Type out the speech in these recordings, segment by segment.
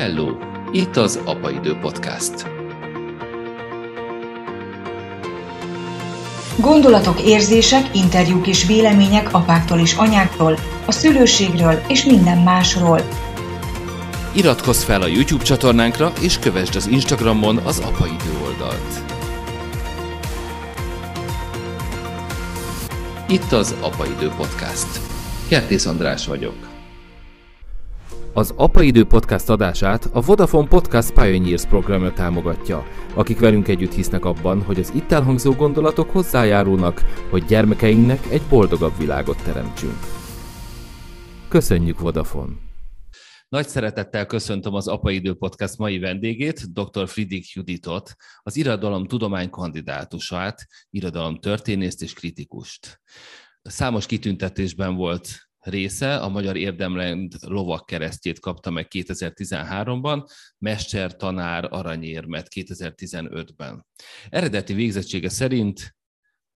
Hello! Itt az Apaidő Podcast. Gondolatok, érzések, interjúk és vélemények apáktól és anyáktól, a szülőségről és minden másról. Iratkozz fel a YouTube csatornánkra, és kövessd az Instagramon az Apaidő oldalt. Itt az Apaidő Podcast. Kertész András vagyok. Az Apaidő Podcast adását a Vodafone Podcast Pioneers programja támogatja, akik velünk együtt hisznek abban, hogy az itt elhangzó gondolatok hozzájárulnak, hogy gyermekeinknek egy boldogabb világot teremtsünk. Köszönjük Vodafone! Nagy szeretettel köszöntöm az Apaidő Podcast mai vendégét, dr. Friedrich Juditot, az irodalom tudomány kandidátusát, irodalom történészt és kritikust. Számos kitüntetésben volt része, a Magyar Érdemrend lovak keresztjét kapta meg 2013-ban, Mester Tanár Aranyérmet 2015-ben. Eredeti végzettsége szerint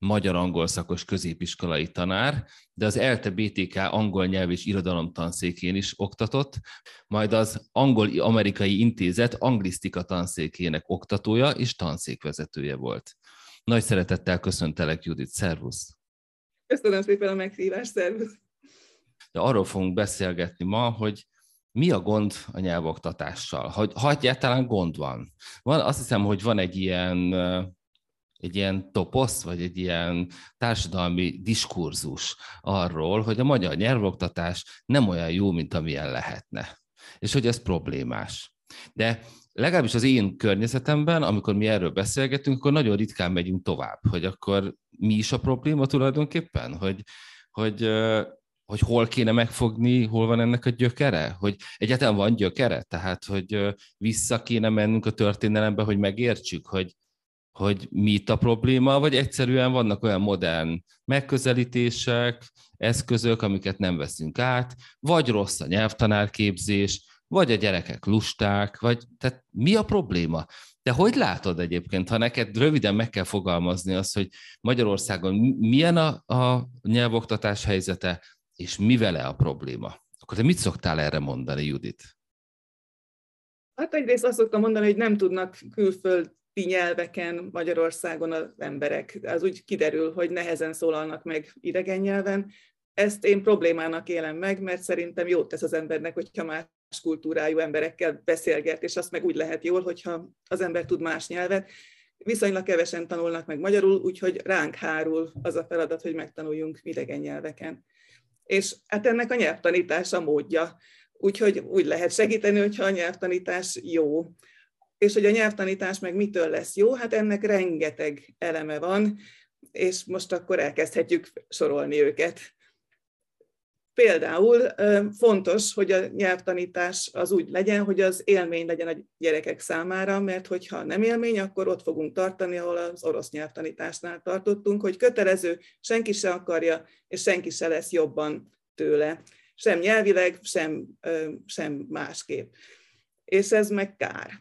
magyar-angol szakos középiskolai tanár, de az ELTE BTK angol nyelv és irodalom tanszékén is oktatott, majd az Angol-Amerikai Intézet anglisztika tanszékének oktatója és tanszékvezetője volt. Nagy szeretettel köszöntelek, Judit, szervusz! Köszönöm szépen a meghívást, szervusz! De arról fogunk beszélgetni ma, hogy mi a gond a nyelvoktatással? Hogy, ha egyáltalán gond van. van. Azt hiszem, hogy van egy ilyen egy ilyen toposz, vagy egy ilyen társadalmi diskurzus arról, hogy a magyar nyelvoktatás nem olyan jó, mint amilyen lehetne. És hogy ez problémás. De legalábbis az én környezetemben, amikor mi erről beszélgetünk, akkor nagyon ritkán megyünk tovább, hogy akkor mi is a probléma tulajdonképpen, hogy, hogy hogy hol kéne megfogni, hol van ennek a gyökere? Hogy egyáltalán van gyökere? Tehát, hogy vissza kéne mennünk a történelembe, hogy megértsük, hogy, hogy mi itt a probléma, vagy egyszerűen vannak olyan modern megközelítések, eszközök, amiket nem veszünk át, vagy rossz a nyelvtanárképzés, vagy a gyerekek lusták, vagy tehát mi a probléma? De hogy látod egyébként, ha neked röviden meg kell fogalmazni azt, hogy Magyarországon milyen a, a nyelvoktatás helyzete, és mi vele a probléma? Akkor te mit szoktál erre mondani, Judit? Hát egyrészt azt szoktam mondani, hogy nem tudnak külföldi nyelveken Magyarországon az emberek. Az úgy kiderül, hogy nehezen szólalnak meg idegen nyelven. Ezt én problémának élem meg, mert szerintem jót tesz az embernek, hogyha más kultúrájú emberekkel beszélget, és azt meg úgy lehet jól, hogyha az ember tud más nyelvet. Viszonylag kevesen tanulnak meg magyarul, úgyhogy ránk hárul az a feladat, hogy megtanuljunk idegen nyelveken és hát ennek a nyelvtanítás a módja. Úgyhogy úgy lehet segíteni, hogyha a nyelvtanítás jó. És hogy a nyelvtanítás meg mitől lesz jó, hát ennek rengeteg eleme van, és most akkor elkezdhetjük sorolni őket. Például fontos, hogy a nyelvtanítás az úgy legyen, hogy az élmény legyen a gyerekek számára, mert hogyha nem élmény, akkor ott fogunk tartani, ahol az orosz nyelvtanításnál tartottunk, hogy kötelező, senki se akarja, és senki se lesz jobban tőle. Sem nyelvileg, sem, sem másképp. És ez meg kár.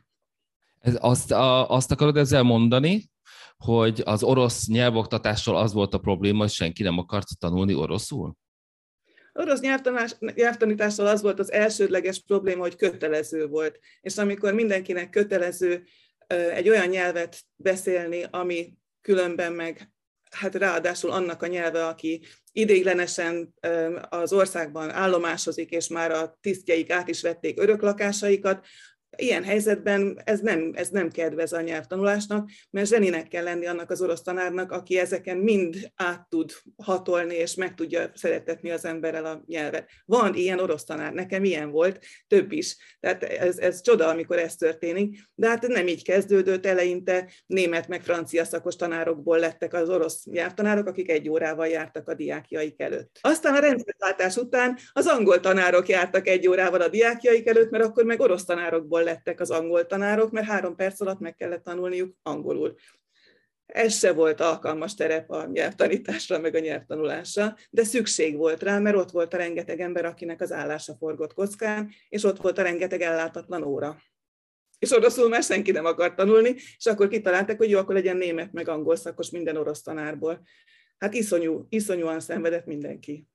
Ez azt, a, azt akarod ezzel mondani, hogy az orosz nyelvoktatással az volt a probléma, hogy senki nem akart tanulni oroszul? Orosz nyelvtanítással az volt az elsődleges probléma, hogy kötelező volt. És amikor mindenkinek kötelező egy olyan nyelvet beszélni, ami különben meg hát ráadásul annak a nyelve, aki idéglenesen az országban állomásozik, és már a tisztjeik át is vették öröklakásaikat, Ilyen helyzetben ez nem, ez nem kedvez a nyelvtanulásnak, mert zseninek kell lenni annak az orosz tanárnak, aki ezeken mind át tud hatolni, és meg tudja szeretetni az emberrel a nyelvet. Van ilyen orosz tanár, nekem ilyen volt, több is. Tehát ez, ez csoda, amikor ez történik, de hát nem így kezdődött, eleinte német meg francia szakos tanárokból lettek az orosz nyelvtanárok, akik egy órával jártak a diákjaik előtt. Aztán a rendszerváltás után az angol tanárok jártak egy órával a diákjaik előtt, mert akkor meg orosz tanárokból lettek az angol tanárok, mert három perc alatt meg kellett tanulniuk angolul. Ez se volt alkalmas terep a nyelvtanításra, meg a nyelvtanulásra, de szükség volt rá, mert ott volt a rengeteg ember, akinek az állása forgott kockán, és ott volt a rengeteg ellátatlan óra. És oroszul már senki nem akart tanulni, és akkor kitalálták, hogy jó, akkor legyen német meg angol szakos minden orosz tanárból. Hát iszonyú, iszonyúan szenvedett mindenki.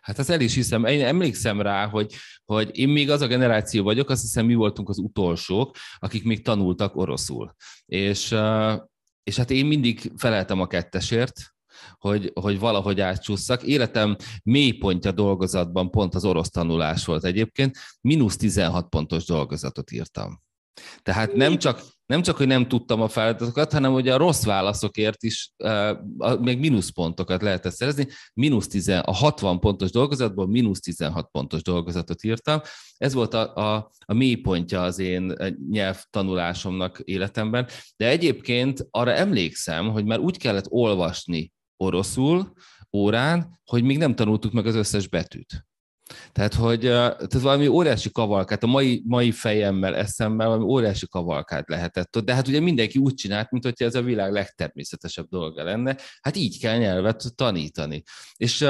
Hát azt el is hiszem, én emlékszem rá, hogy, hogy én még az a generáció vagyok, azt hiszem mi voltunk az utolsók, akik még tanultak oroszul. És, és hát én mindig feleltem a kettesért, hogy, hogy valahogy átcsúszszak. Életem mélypontja dolgozatban pont az orosz tanulás volt egyébként. Mínusz 16 pontos dolgozatot írtam. Tehát nem csak, nem csak, hogy nem tudtam a feladatokat, hanem hogy a rossz válaszokért is uh, még mínuszpontokat lehetett szerezni. Mínusz 10, a 60 pontos dolgozatból mínusz 16 pontos dolgozatot írtam. Ez volt a, a, a mélypontja az én nyelvtanulásomnak életemben. De egyébként arra emlékszem, hogy már úgy kellett olvasni oroszul órán, hogy még nem tanultuk meg az összes betűt. Tehát, hogy tehát valami óriási kavalkát, a mai, mai fejemmel, eszemmel valami óriási kavalkát lehetett de hát ugye mindenki úgy csinált, mint hogyha ez a világ legtermészetesebb dolga lenne. Hát így kell nyelvet tanítani. És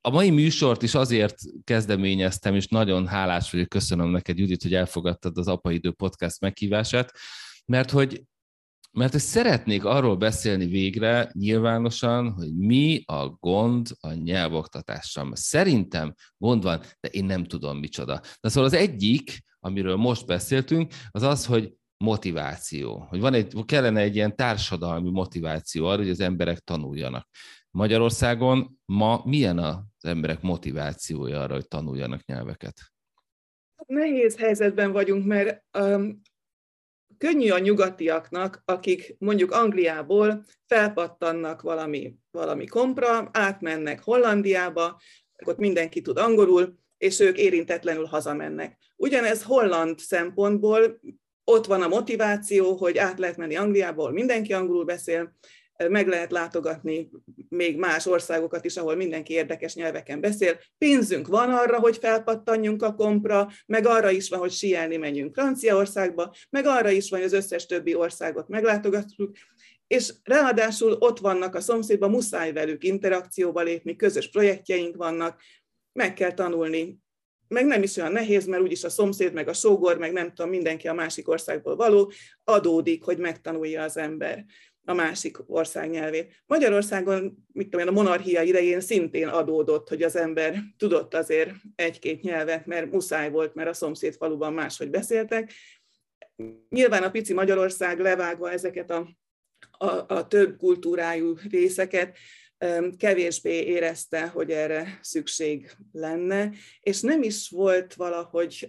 a mai műsort is azért kezdeményeztem, és nagyon hálás vagyok, köszönöm neked, Judit, hogy elfogadtad az Apaidő podcast meghívását, mert hogy mert hogy szeretnék arról beszélni végre nyilvánosan, hogy mi a gond a nyelvoktatással. Szerintem gond van, de én nem tudom micsoda. De szóval az egyik, amiről most beszéltünk, az az, hogy motiváció. Hogy van egy, kellene egy ilyen társadalmi motiváció arra, hogy az emberek tanuljanak. Magyarországon ma milyen az emberek motivációja arra, hogy tanuljanak nyelveket? Nehéz helyzetben vagyunk, mert um, könnyű a nyugatiaknak, akik mondjuk Angliából felpattannak valami, valami kompra, átmennek Hollandiába, ott mindenki tud angolul, és ők érintetlenül hazamennek. Ugyanez holland szempontból ott van a motiváció, hogy át lehet menni Angliából, mindenki angolul beszél, meg lehet látogatni még más országokat is, ahol mindenki érdekes nyelveken beszél. Pénzünk van arra, hogy felpattanjunk a kompra, meg arra is van, hogy sielni menjünk Franciaországba, meg arra is van, hogy az összes többi országot meglátogatjuk, és ráadásul ott vannak a szomszédban, muszáj velük interakcióba lépni, közös projektjeink vannak, meg kell tanulni. Meg nem is olyan nehéz, mert úgyis a szomszéd, meg a sógor, meg nem tudom, mindenki a másik országból való, adódik, hogy megtanulja az ember a másik ország nyelvét. Magyarországon, mit tudom én, a monarchia idején szintén adódott, hogy az ember tudott azért egy-két nyelvet, mert muszáj volt, mert a szomszéd faluban máshogy beszéltek. Nyilván a pici Magyarország levágva ezeket a, a, a több kultúrájú részeket, kevésbé érezte, hogy erre szükség lenne, és nem is volt valahogy,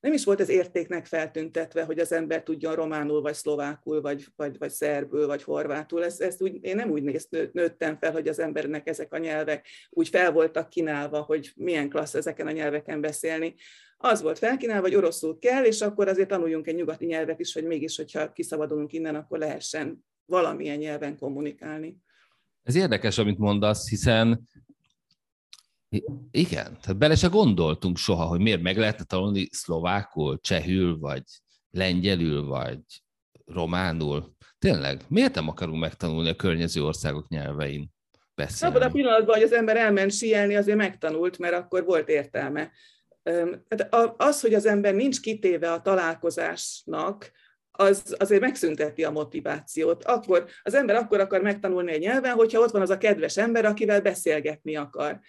nem is volt ez értéknek feltüntetve, hogy az ember tudjon románul, vagy szlovákul, vagy, vagy, vagy szerbül, vagy horvátul. Ezt, ezt úgy, én nem úgy néz, nőttem fel, hogy az embernek ezek a nyelvek úgy fel voltak kínálva, hogy milyen klassz ezeken a nyelveken beszélni. Az volt felkínálva, hogy oroszul kell, és akkor azért tanuljunk egy nyugati nyelvet is, hogy mégis, hogyha kiszabadulunk innen, akkor lehessen valamilyen nyelven kommunikálni. Ez érdekes, amit mondasz, hiszen igen, tehát bele se gondoltunk soha, hogy miért meg lehetne tanulni szlovákul, csehül, vagy lengyelül, vagy románul. Tényleg, miért nem akarunk megtanulni a környező országok nyelvein beszélni? Abban a pillanatban, hogy az ember elment síelni, azért megtanult, mert akkor volt értelme. Az, hogy az ember nincs kitéve a találkozásnak, az azért megszünteti a motivációt. Akkor az ember akkor akar megtanulni egy nyelven, hogyha ott van az a kedves ember, akivel beszélgetni akar.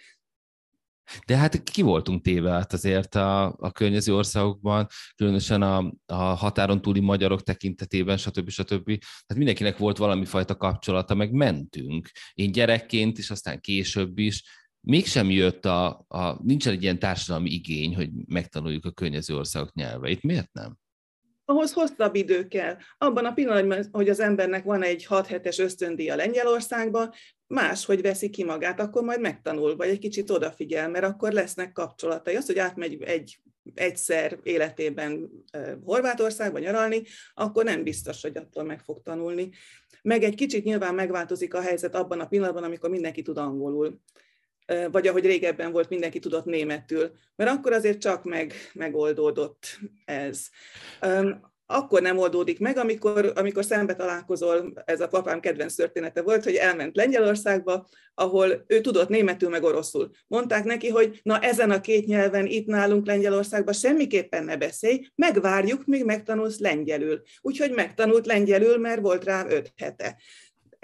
De hát ki voltunk téve hát azért a, a környező országokban, különösen a, a határon túli magyarok tekintetében, stb. stb. Hát mindenkinek volt valami fajta kapcsolata, meg mentünk. Én gyerekként is, aztán később is. Mégsem jött a, a nincsen egy ilyen társadalmi igény, hogy megtanuljuk a környező országok nyelveit. Miért nem? Ahhoz hosszabb idő kell. Abban a pillanatban, hogy az embernek van egy 6 hetes ösztöndíja Lengyelországban, máshogy veszi ki magát, akkor majd megtanul, vagy egy kicsit odafigyel, mert akkor lesznek kapcsolatai. Az, hogy átmegy egy egyszer életében Horvátországba nyaralni, akkor nem biztos, hogy attól meg fog tanulni. Meg egy kicsit nyilván megváltozik a helyzet abban a pillanatban, amikor mindenki tud angolul vagy ahogy régebben volt, mindenki tudott németül, mert akkor azért csak meg, megoldódott ez. Akkor nem oldódik meg, amikor, amikor szembe találkozol, ez a papám kedvenc története volt, hogy elment Lengyelországba, ahol ő tudott németül meg oroszul. Mondták neki, hogy na ezen a két nyelven itt nálunk Lengyelországban semmiképpen ne beszélj, megvárjuk, míg megtanulsz lengyelül. Úgyhogy megtanult lengyelül, mert volt rá öt hete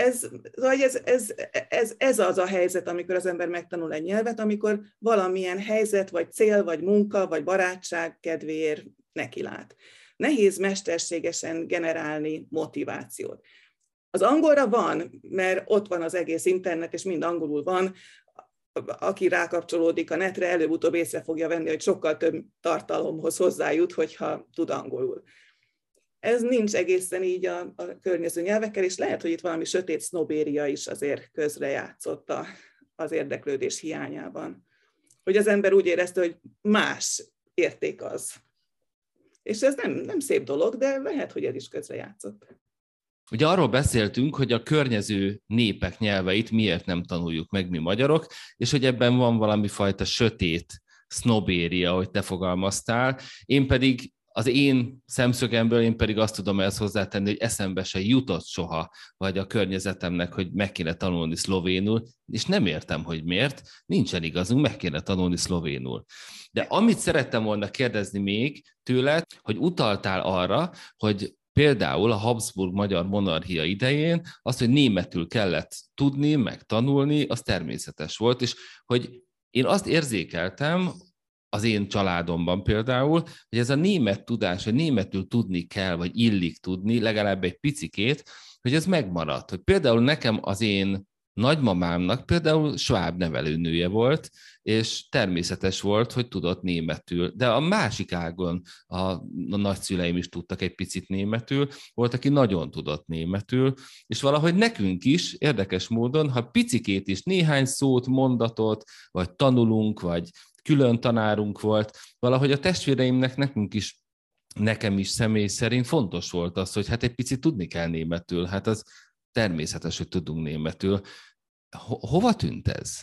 ez, ez, ez, ez, ez az a helyzet, amikor az ember megtanul egy nyelvet, amikor valamilyen helyzet, vagy cél, vagy munka, vagy barátság kedvéért nekilát. Nehéz mesterségesen generálni motivációt. Az angolra van, mert ott van az egész internet, és mind angolul van, aki rákapcsolódik a netre, előbb-utóbb észre fogja venni, hogy sokkal több tartalomhoz hozzájut, hogyha tud angolul. Ez nincs egészen így a, a környező nyelvekkel, és lehet, hogy itt valami sötét sznobéria is azért közrejátszott a, az érdeklődés hiányában. Hogy az ember úgy érezte, hogy más érték az. És ez nem, nem szép dolog, de lehet, hogy ez is közrejátszott. Ugye arról beszéltünk, hogy a környező népek nyelveit miért nem tanuljuk meg mi magyarok, és hogy ebben van valami fajta sötét sznobéria, hogy te fogalmaztál. Én pedig az én szemszögemből én pedig azt tudom ezt hozzátenni, hogy eszembe se jutott soha, vagy a környezetemnek, hogy meg kéne tanulni szlovénul, és nem értem, hogy miért, nincsen igazunk, meg kéne tanulni szlovénul. De amit szerettem volna kérdezni még tőled, hogy utaltál arra, hogy Például a Habsburg magyar monarchia idején az, hogy németül kellett tudni, meg tanulni, az természetes volt, és hogy én azt érzékeltem, az én családomban például, hogy ez a német tudás, hogy németül tudni kell, vagy illik tudni, legalább egy picikét, hogy ez megmaradt. Hogy például nekem az én nagymamámnak például sváb nevelőnője volt, és természetes volt, hogy tudott németül. De a másik ágon a, a nagyszüleim is tudtak egy picit németül, volt, aki nagyon tudott németül, és valahogy nekünk is érdekes módon, ha picikét is néhány szót, mondatot, vagy tanulunk, vagy külön tanárunk volt, valahogy a testvéreimnek nekünk is nekem is személy szerint fontos volt az, hogy hát egy picit tudni kell németül, hát az természetes, hogy tudunk németül. Ho- hova tűnt ez?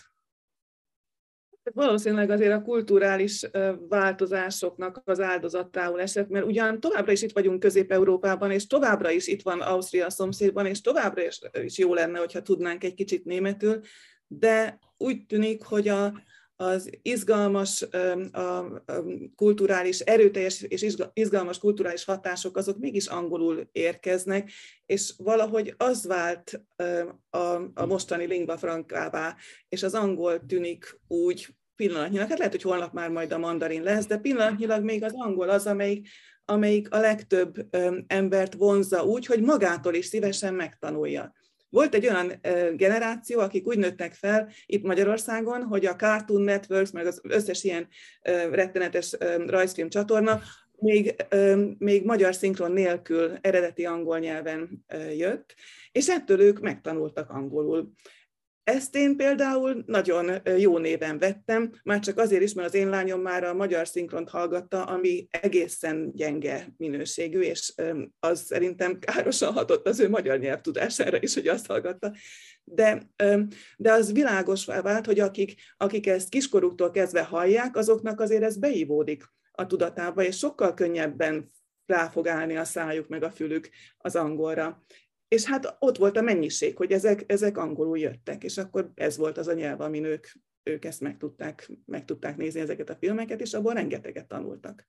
Valószínűleg azért a kulturális változásoknak az áldozattául esett, mert ugyan továbbra is itt vagyunk Közép-Európában, és továbbra is itt van Ausztria szomszédban, és továbbra is jó lenne, hogyha tudnánk egy kicsit németül, de úgy tűnik, hogy a, az izgalmas, a kulturális, erőteljes és izgalmas kulturális hatások azok mégis angolul érkeznek, és valahogy az vált a, mostani lingva francává, és az angol tűnik úgy pillanatnyilag, hát lehet, hogy holnap már majd a mandarin lesz, de pillanatnyilag még az angol az, amelyik, amelyik a legtöbb embert vonzza úgy, hogy magától is szívesen megtanulja. Volt egy olyan generáció, akik úgy nőttek fel itt Magyarországon, hogy a Cartoon Networks, meg az összes ilyen rettenetes rajzfilm csatorna még, még magyar szinkron nélkül eredeti angol nyelven jött, és ettől ők megtanultak angolul. Ezt én például nagyon jó néven vettem, már csak azért is, mert az én lányom már a magyar szinkront hallgatta, ami egészen gyenge minőségű, és az szerintem károsan hatott az ő magyar nyelv tudására is, hogy azt hallgatta. De, de az világos vált, hogy akik, akik ezt kiskoruktól kezdve hallják, azoknak azért ez beívódik a tudatába, és sokkal könnyebben rá fog állni a szájuk meg a fülük az angolra és hát ott volt a mennyiség, hogy ezek, ezek angolul jöttek, és akkor ez volt az a nyelv, amin ők, ők ezt meg tudták, meg tudták nézni ezeket a filmeket, és abból rengeteget tanultak.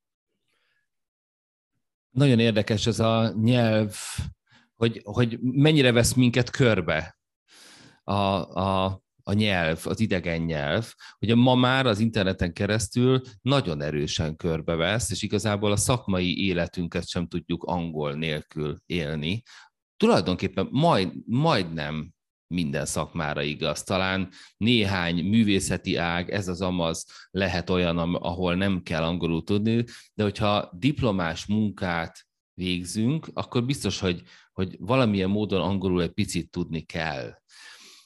Nagyon érdekes ez a nyelv, hogy, hogy mennyire vesz minket körbe a, a, a nyelv, az idegen nyelv. Ugye ma már az interneten keresztül nagyon erősen körbevesz, és igazából a szakmai életünket sem tudjuk angol nélkül élni, tulajdonképpen majd, majdnem minden szakmára igaz. Talán néhány művészeti ág, ez az amaz lehet olyan, ahol nem kell angolul tudni, de hogyha diplomás munkát végzünk, akkor biztos, hogy, hogy valamilyen módon angolul egy picit tudni kell.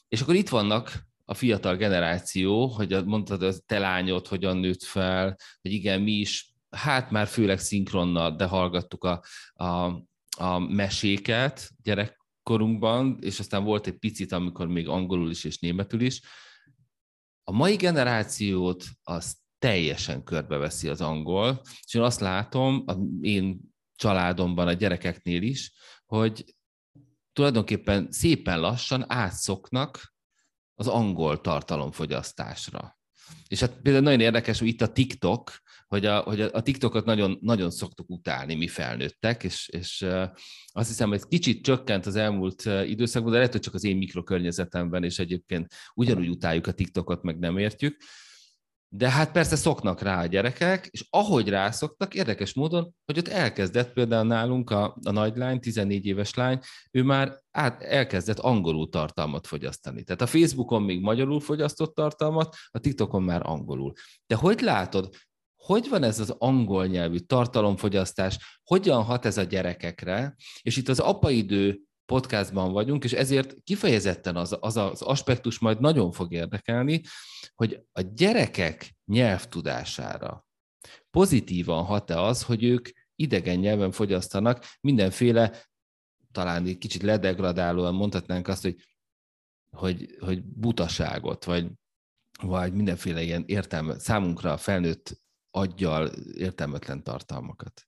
És akkor itt vannak a fiatal generáció, hogy mondtad, a te lányod hogyan nőtt fel, hogy igen, mi is, hát már főleg szinkronnal, de hallgattuk a, a, a meséket gyerekkorunkban, és aztán volt egy picit, amikor még angolul is és németül is. A mai generációt az teljesen körbeveszi az angol, és én azt látom, a én családomban, a gyerekeknél is, hogy tulajdonképpen szépen lassan átszoknak az angol tartalomfogyasztásra. És hát például nagyon érdekes, hogy itt a TikTok, hogy a, hogy a TikTokot nagyon, nagyon szoktuk utálni mi felnőttek, és, és azt hiszem, hogy kicsit csökkent az elmúlt időszakban, de lehet, hogy csak az én mikrokörnyezetemben, és egyébként ugyanúgy utáljuk a TikTokot, meg nem értjük. De hát persze szoknak rá a gyerekek, és ahogy rászoktak, érdekes módon, hogy ott elkezdett például nálunk a, a nagylány, 14 éves lány, ő már át, elkezdett angolul tartalmat fogyasztani. Tehát a Facebookon még magyarul fogyasztott tartalmat, a TikTokon már angolul. De hogy látod, hogy van ez az angol nyelvű tartalomfogyasztás, hogyan hat ez a gyerekekre, és itt az apaidő podcastban vagyunk, és ezért kifejezetten az, az az aspektus majd nagyon fog érdekelni, hogy a gyerekek nyelvtudására pozitívan hat-e az, hogy ők idegen nyelven fogyasztanak mindenféle, talán egy kicsit ledegradálóan mondhatnánk azt, hogy, hogy, hogy butaságot, vagy, vagy mindenféle ilyen értelme, számunkra felnőtt aggyal értelmetlen tartalmakat.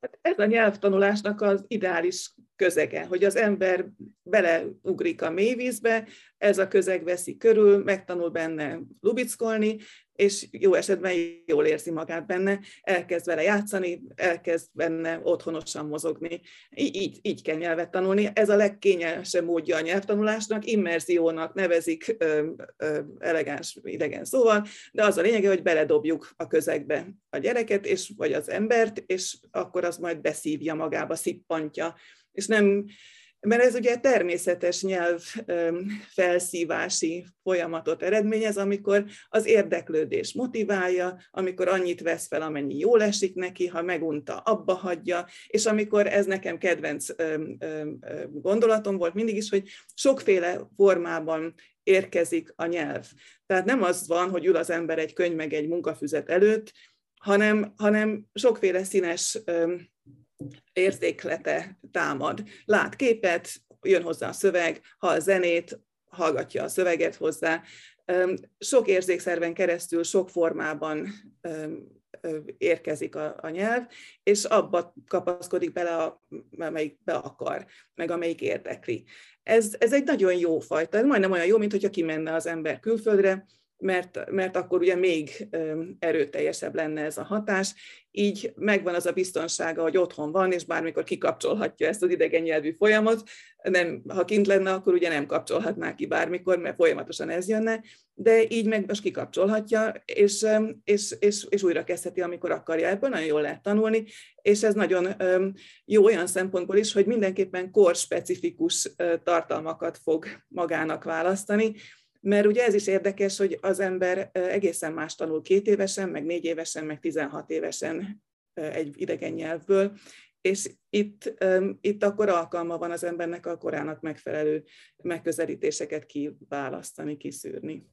Hát ez a nyelvtanulásnak az ideális közege, hogy az ember beleugrik a mélyvízbe, ez a közeg veszi körül, megtanul benne lubickolni, és jó esetben jól érzi magát benne, elkezd vele játszani, elkezd benne otthonosan mozogni. Így, így kell nyelvet tanulni. Ez a legkényelmesebb módja a nyelvtanulásnak, immerziónak nevezik ö, ö, elegáns idegen szóval, de az a lényege, hogy beledobjuk a közegbe a gyereket, és, vagy az embert, és akkor az majd beszívja magába, szippantja. És nem, mert ez ugye természetes nyelv felszívási folyamatot eredményez, amikor az érdeklődés motiválja, amikor annyit vesz fel, amennyi jól esik neki, ha megunta, abba hagyja, és amikor ez nekem kedvenc gondolatom volt mindig is, hogy sokféle formában érkezik a nyelv. Tehát nem az van, hogy ül az ember egy könyv meg egy munkafüzet előtt, hanem, hanem sokféle színes érzéklete támad. Lát képet, jön hozzá a szöveg, hall zenét, hallgatja a szöveget hozzá. Sok érzékszerven keresztül, sok formában érkezik a, a nyelv, és abba kapaszkodik bele, a, amelyik be akar, meg amelyik érdekli. Ez, ez egy nagyon jó fajta, majdnem olyan jó, mint hogyha kimenne az ember külföldre, mert, mert akkor ugye még erőteljesebb lenne ez a hatás, így megvan az a biztonsága, hogy otthon van, és bármikor kikapcsolhatja ezt az idegen nyelvű folyamot. Nem, ha kint lenne, akkor ugye nem kapcsolhatná ki bármikor, mert folyamatosan ez jönne, de így meg most kikapcsolhatja, és, és, és, és újra kezdheti, amikor akarja. Ebből nagyon jól lehet tanulni, és ez nagyon jó olyan szempontból is, hogy mindenképpen korspecifikus tartalmakat fog magának választani, mert ugye ez is érdekes, hogy az ember egészen más tanul két évesen, meg négy évesen, meg 16 évesen egy idegen nyelvből, és itt, itt akkor alkalma van az embernek a korának megfelelő megközelítéseket kiválasztani, kiszűrni.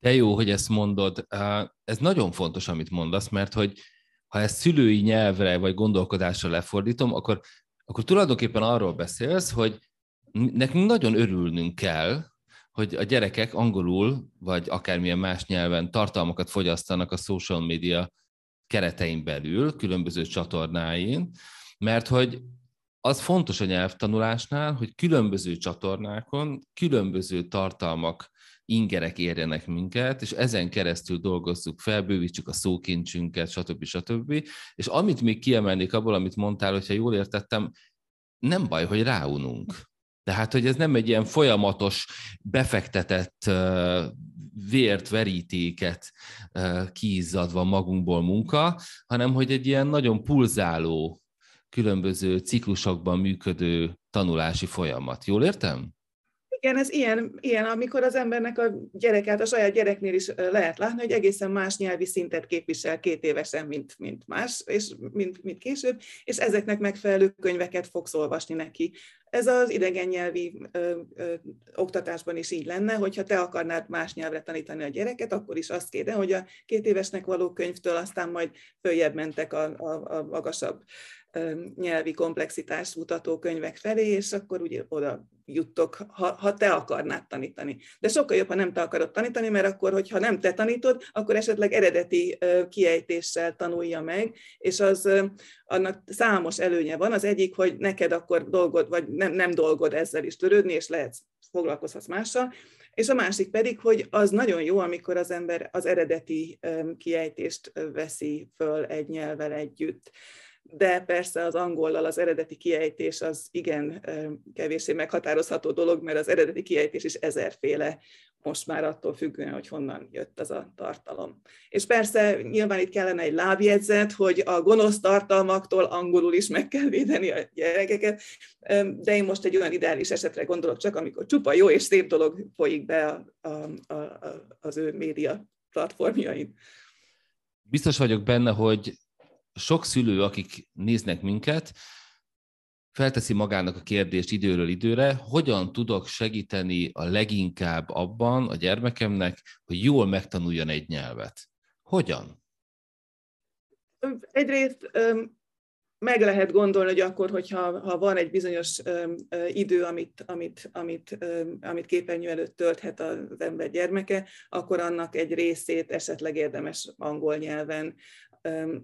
De jó, hogy ezt mondod. Ez nagyon fontos, amit mondasz, mert hogy ha ezt szülői nyelvre vagy gondolkodásra lefordítom, akkor, akkor tulajdonképpen arról beszélsz, hogy nekünk nagyon örülnünk kell, hogy a gyerekek angolul, vagy akármilyen más nyelven tartalmakat fogyasztanak a social media keretein belül, különböző csatornáin, mert hogy az fontos a nyelvtanulásnál, hogy különböző csatornákon különböző tartalmak, ingerek érjenek minket, és ezen keresztül dolgozzuk fel, bővítsük a szókincsünket, stb. stb. És amit még kiemelnék abból, amit mondtál, hogyha jól értettem, nem baj, hogy ráununk. Tehát, hogy ez nem egy ilyen folyamatos, befektetett vért, verítéket kiizzadva magunkból munka, hanem hogy egy ilyen nagyon pulzáló, különböző ciklusokban működő tanulási folyamat. Jól értem? Igen, ez ilyen, ilyen, amikor az embernek a gyereket, a saját gyereknél is lehet látni, hogy egészen más nyelvi szintet képvisel két évesen, mint, mint más, és mint, mint később, és ezeknek megfelelő könyveket fogsz olvasni neki. Ez az idegen nyelvi ö, ö, oktatásban is így lenne, hogyha te akarnád más nyelvre tanítani a gyereket, akkor is azt kéne, hogy a két évesnek való könyvtől aztán majd följebb mentek a, a, a magasabb nyelvi komplexitás mutató könyvek felé, és akkor ugye oda juttok, ha, ha te akarnád tanítani. De sokkal jobb, ha nem te akarod tanítani, mert akkor, hogyha nem te tanítod, akkor esetleg eredeti kiejtéssel tanulja meg, és az annak számos előnye van. Az egyik, hogy neked akkor dolgod, vagy nem, nem dolgod ezzel is törődni, és lehet foglalkozhatsz mással. és a másik pedig, hogy az nagyon jó, amikor az ember az eredeti kiejtést veszi föl egy nyelvvel együtt de persze az angollal az eredeti kiejtés az igen kevéssé meghatározható dolog, mert az eredeti kiejtés is ezerféle, most már attól függően, hogy honnan jött az a tartalom. És persze nyilván itt kellene egy lábjegyzet, hogy a gonosz tartalmaktól angolul is meg kell védeni a gyerekeket, de én most egy olyan ideális esetre gondolok csak, amikor csupa jó és szép dolog folyik be a, a, a, az ő média platformjain. Biztos vagyok benne, hogy sok szülő, akik néznek minket, felteszi magának a kérdést időről időre, hogyan tudok segíteni a leginkább abban a gyermekemnek, hogy jól megtanuljon egy nyelvet. Hogyan? Egyrészt meg lehet gondolni, hogy akkor, hogyha ha van egy bizonyos idő, amit, amit, amit, amit képernyő előtt tölthet az ember gyermeke, akkor annak egy részét esetleg érdemes angol nyelven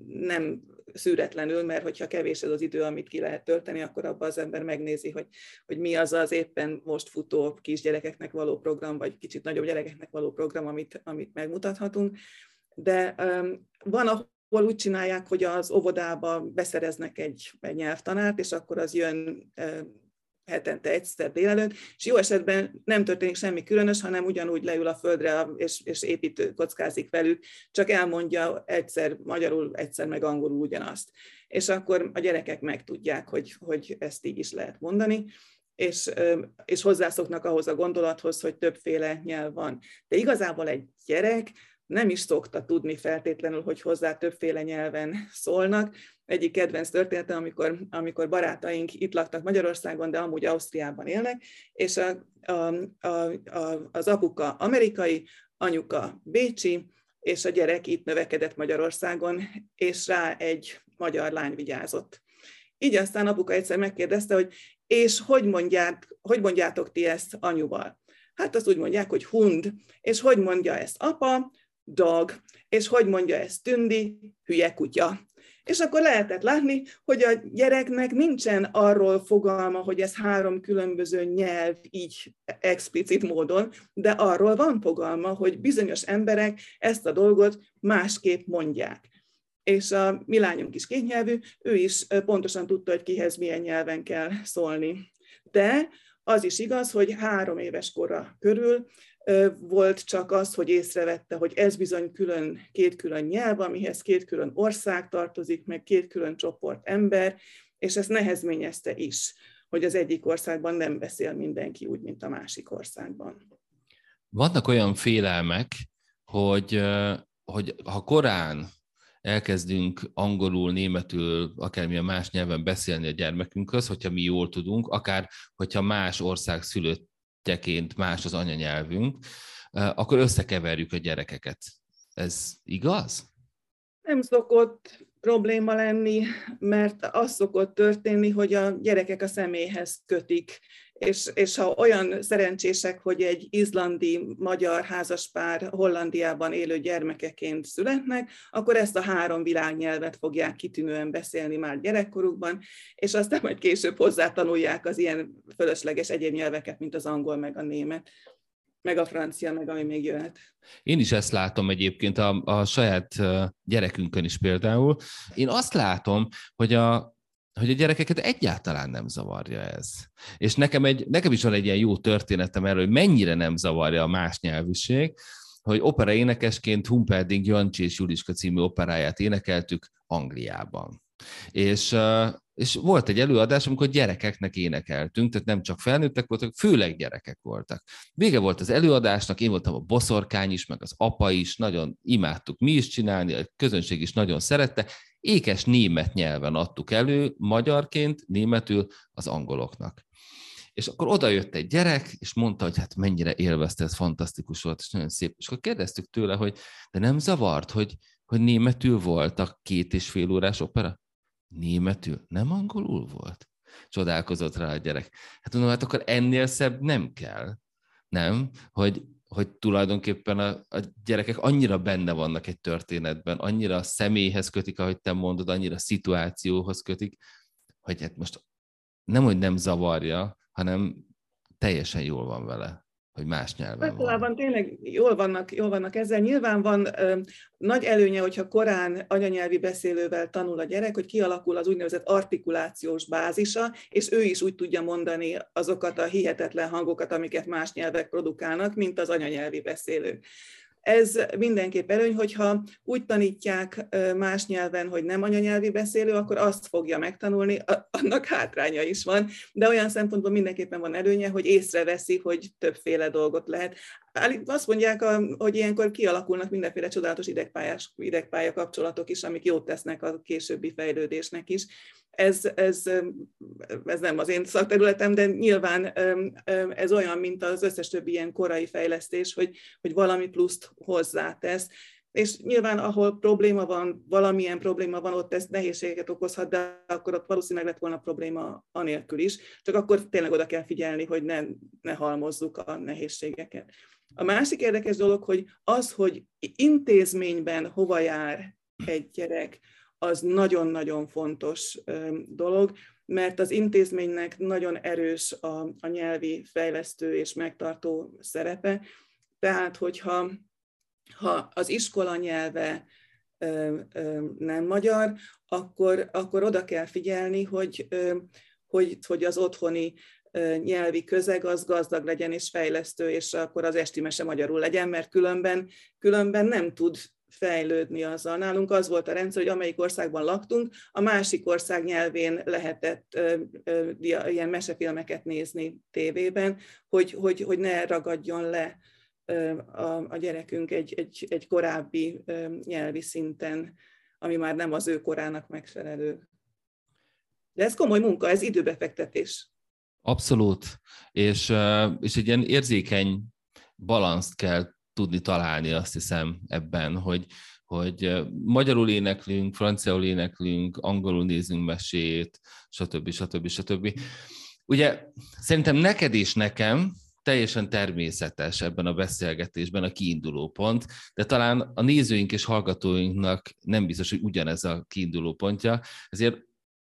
nem szűretlenül, mert hogyha kevés ez az idő, amit ki lehet tölteni, akkor abban az ember megnézi, hogy, hogy mi az az éppen most futó kisgyerekeknek való program, vagy kicsit nagyobb gyerekeknek való program, amit, amit megmutathatunk. De um, van, ahol úgy csinálják, hogy az óvodába beszereznek egy, egy nyelvtanárt, és akkor az jön hetente egyszer délelőtt, és jó esetben nem történik semmi különös, hanem ugyanúgy leül a földre, és, és építő kockázik velük, csak elmondja egyszer magyarul, egyszer meg angolul ugyanazt. És akkor a gyerekek megtudják, hogy, hogy ezt így is lehet mondani és, és hozzászoknak ahhoz a gondolathoz, hogy többféle nyelv van. De igazából egy gyerek nem is szokta tudni feltétlenül, hogy hozzá többféle nyelven szólnak. Egyik kedvenc története, amikor, amikor barátaink itt laktak Magyarországon, de amúgy Ausztriában élnek, és a, a, a, a, az apuka amerikai, anyuka bécsi, és a gyerek itt növekedett Magyarországon, és rá egy magyar lány vigyázott. Így aztán apuka egyszer megkérdezte, hogy és hogy, mondját, hogy mondjátok ti ezt anyuval? Hát azt úgy mondják, hogy hund. És hogy mondja ezt apa? Dog, és hogy mondja ezt Tündi, hülye kutya. És akkor lehetett látni, hogy a gyereknek nincsen arról fogalma, hogy ez három különböző nyelv így explicit módon, de arról van fogalma, hogy bizonyos emberek ezt a dolgot másképp mondják. És a mi lányunk is kétnyelvű, ő is pontosan tudta, hogy kihez milyen nyelven kell szólni. De az is igaz, hogy három éves kora körül volt csak az, hogy észrevette, hogy ez bizony külön, két külön nyelv, amihez két külön ország tartozik, meg két külön csoport ember, és ezt nehezményezte is, hogy az egyik országban nem beszél mindenki úgy, mint a másik országban. Vannak olyan félelmek, hogy, hogy ha korán elkezdünk angolul, németül, akármilyen más nyelven beszélni a gyermekünkhöz, hogyha mi jól tudunk, akár hogyha más ország szülött gyerekként más az anyanyelvünk, akkor összekeverjük a gyerekeket. Ez igaz? Nem szokott probléma lenni, mert az szokott történni, hogy a gyerekek a személyhez kötik és, és ha olyan szerencsések, hogy egy izlandi magyar házaspár Hollandiában élő gyermekeként születnek, akkor ezt a három világnyelvet fogják kitűnően beszélni már gyerekkorukban, és aztán majd később hozzátanulják az ilyen fölösleges egyéb nyelveket, mint az angol meg a német meg a francia, meg ami még jöhet. Én is ezt látom egyébként a, a saját gyerekünkön is például. Én azt látom, hogy a, hogy a gyerekeket egyáltalán nem zavarja ez. És nekem, egy, nekem is van egy ilyen jó történetem erről, hogy mennyire nem zavarja a más nyelvűség, hogy opera énekesként Humperdinck Jancsi és Juliska című operáját énekeltük Angliában. És, és volt egy előadás, amikor gyerekeknek énekeltünk, tehát nem csak felnőttek voltak, főleg gyerekek voltak. Vége volt az előadásnak, én voltam a boszorkány is, meg az apa is, nagyon imádtuk mi is csinálni, a közönség is nagyon szerette, ékes német nyelven adtuk elő, magyarként, németül az angoloknak. És akkor oda jött egy gyerek, és mondta, hogy hát mennyire élvezte, ez fantasztikus volt, és nagyon szép. És akkor kérdeztük tőle, hogy de nem zavart, hogy, hogy németül volt a két és fél órás opera? Németül, nem angolul volt? Csodálkozott rá a gyerek. Hát mondom, hát akkor ennél szebb nem kell. Nem? Hogy hogy tulajdonképpen a, a gyerekek annyira benne vannak egy történetben, annyira a személyhez kötik, ahogy te mondod, annyira a szituációhoz kötik, hogy hát most nem, hogy nem zavarja, hanem teljesen jól van vele, hogy más nyelven Általában van. tényleg jól vannak, jól vannak ezzel. Nyilván van ö, nagy előnye, hogyha korán anyanyelvi beszélővel tanul a gyerek, hogy kialakul az úgynevezett artikulációs bázisa, és ő is úgy tudja mondani azokat a hihetetlen hangokat, amiket más nyelvek produkálnak, mint az anyanyelvi beszélő. Ez mindenképp előny, hogyha úgy tanítják más nyelven, hogy nem anyanyelvi beszélő, akkor azt fogja megtanulni, annak hátránya is van, de olyan szempontból mindenképpen van előnye, hogy észreveszi, hogy többféle dolgot lehet. Azt mondják, hogy ilyenkor kialakulnak mindenféle csodálatos idegpályás, idegpálya kapcsolatok is, amik jót tesznek a későbbi fejlődésnek is ez, ez, ez nem az én szakterületem, de nyilván ez olyan, mint az összes többi ilyen korai fejlesztés, hogy, hogy valami pluszt hozzátesz. És nyilván, ahol probléma van, valamilyen probléma van, ott ez nehézségeket okozhat, de akkor ott valószínűleg lett volna probléma anélkül is, csak akkor tényleg oda kell figyelni, hogy ne, ne halmozzuk a nehézségeket. A másik érdekes dolog, hogy az, hogy intézményben hova jár egy gyerek, az nagyon-nagyon fontos dolog, mert az intézménynek nagyon erős a, a nyelvi fejlesztő és megtartó szerepe. Tehát, hogyha ha az iskola nyelve nem magyar, akkor, akkor oda kell figyelni, hogy, hogy, hogy az otthoni nyelvi közeg az gazdag legyen és fejlesztő, és akkor az esti mese magyarul legyen, mert különben, különben nem tud fejlődni azzal. Nálunk az volt a rendszer, hogy amelyik országban laktunk, a másik ország nyelvén lehetett ö, ö, ilyen mesefilmeket nézni tévében, hogy, hogy, hogy ne ragadjon le ö, a, a gyerekünk egy, egy, egy korábbi ö, nyelvi szinten, ami már nem az ő korának megfelelő. De ez komoly munka, ez időbefektetés. Abszolút, és, és egy ilyen érzékeny balanszt kell tudni találni, azt hiszem ebben, hogy, hogy magyarul éneklünk, franciául éneklünk, angolul nézünk mesét, stb. stb. stb. Ugye szerintem neked és nekem teljesen természetes ebben a beszélgetésben a kiinduló pont, de talán a nézőink és hallgatóinknak nem biztos, hogy ugyanez a kiinduló pontja, ezért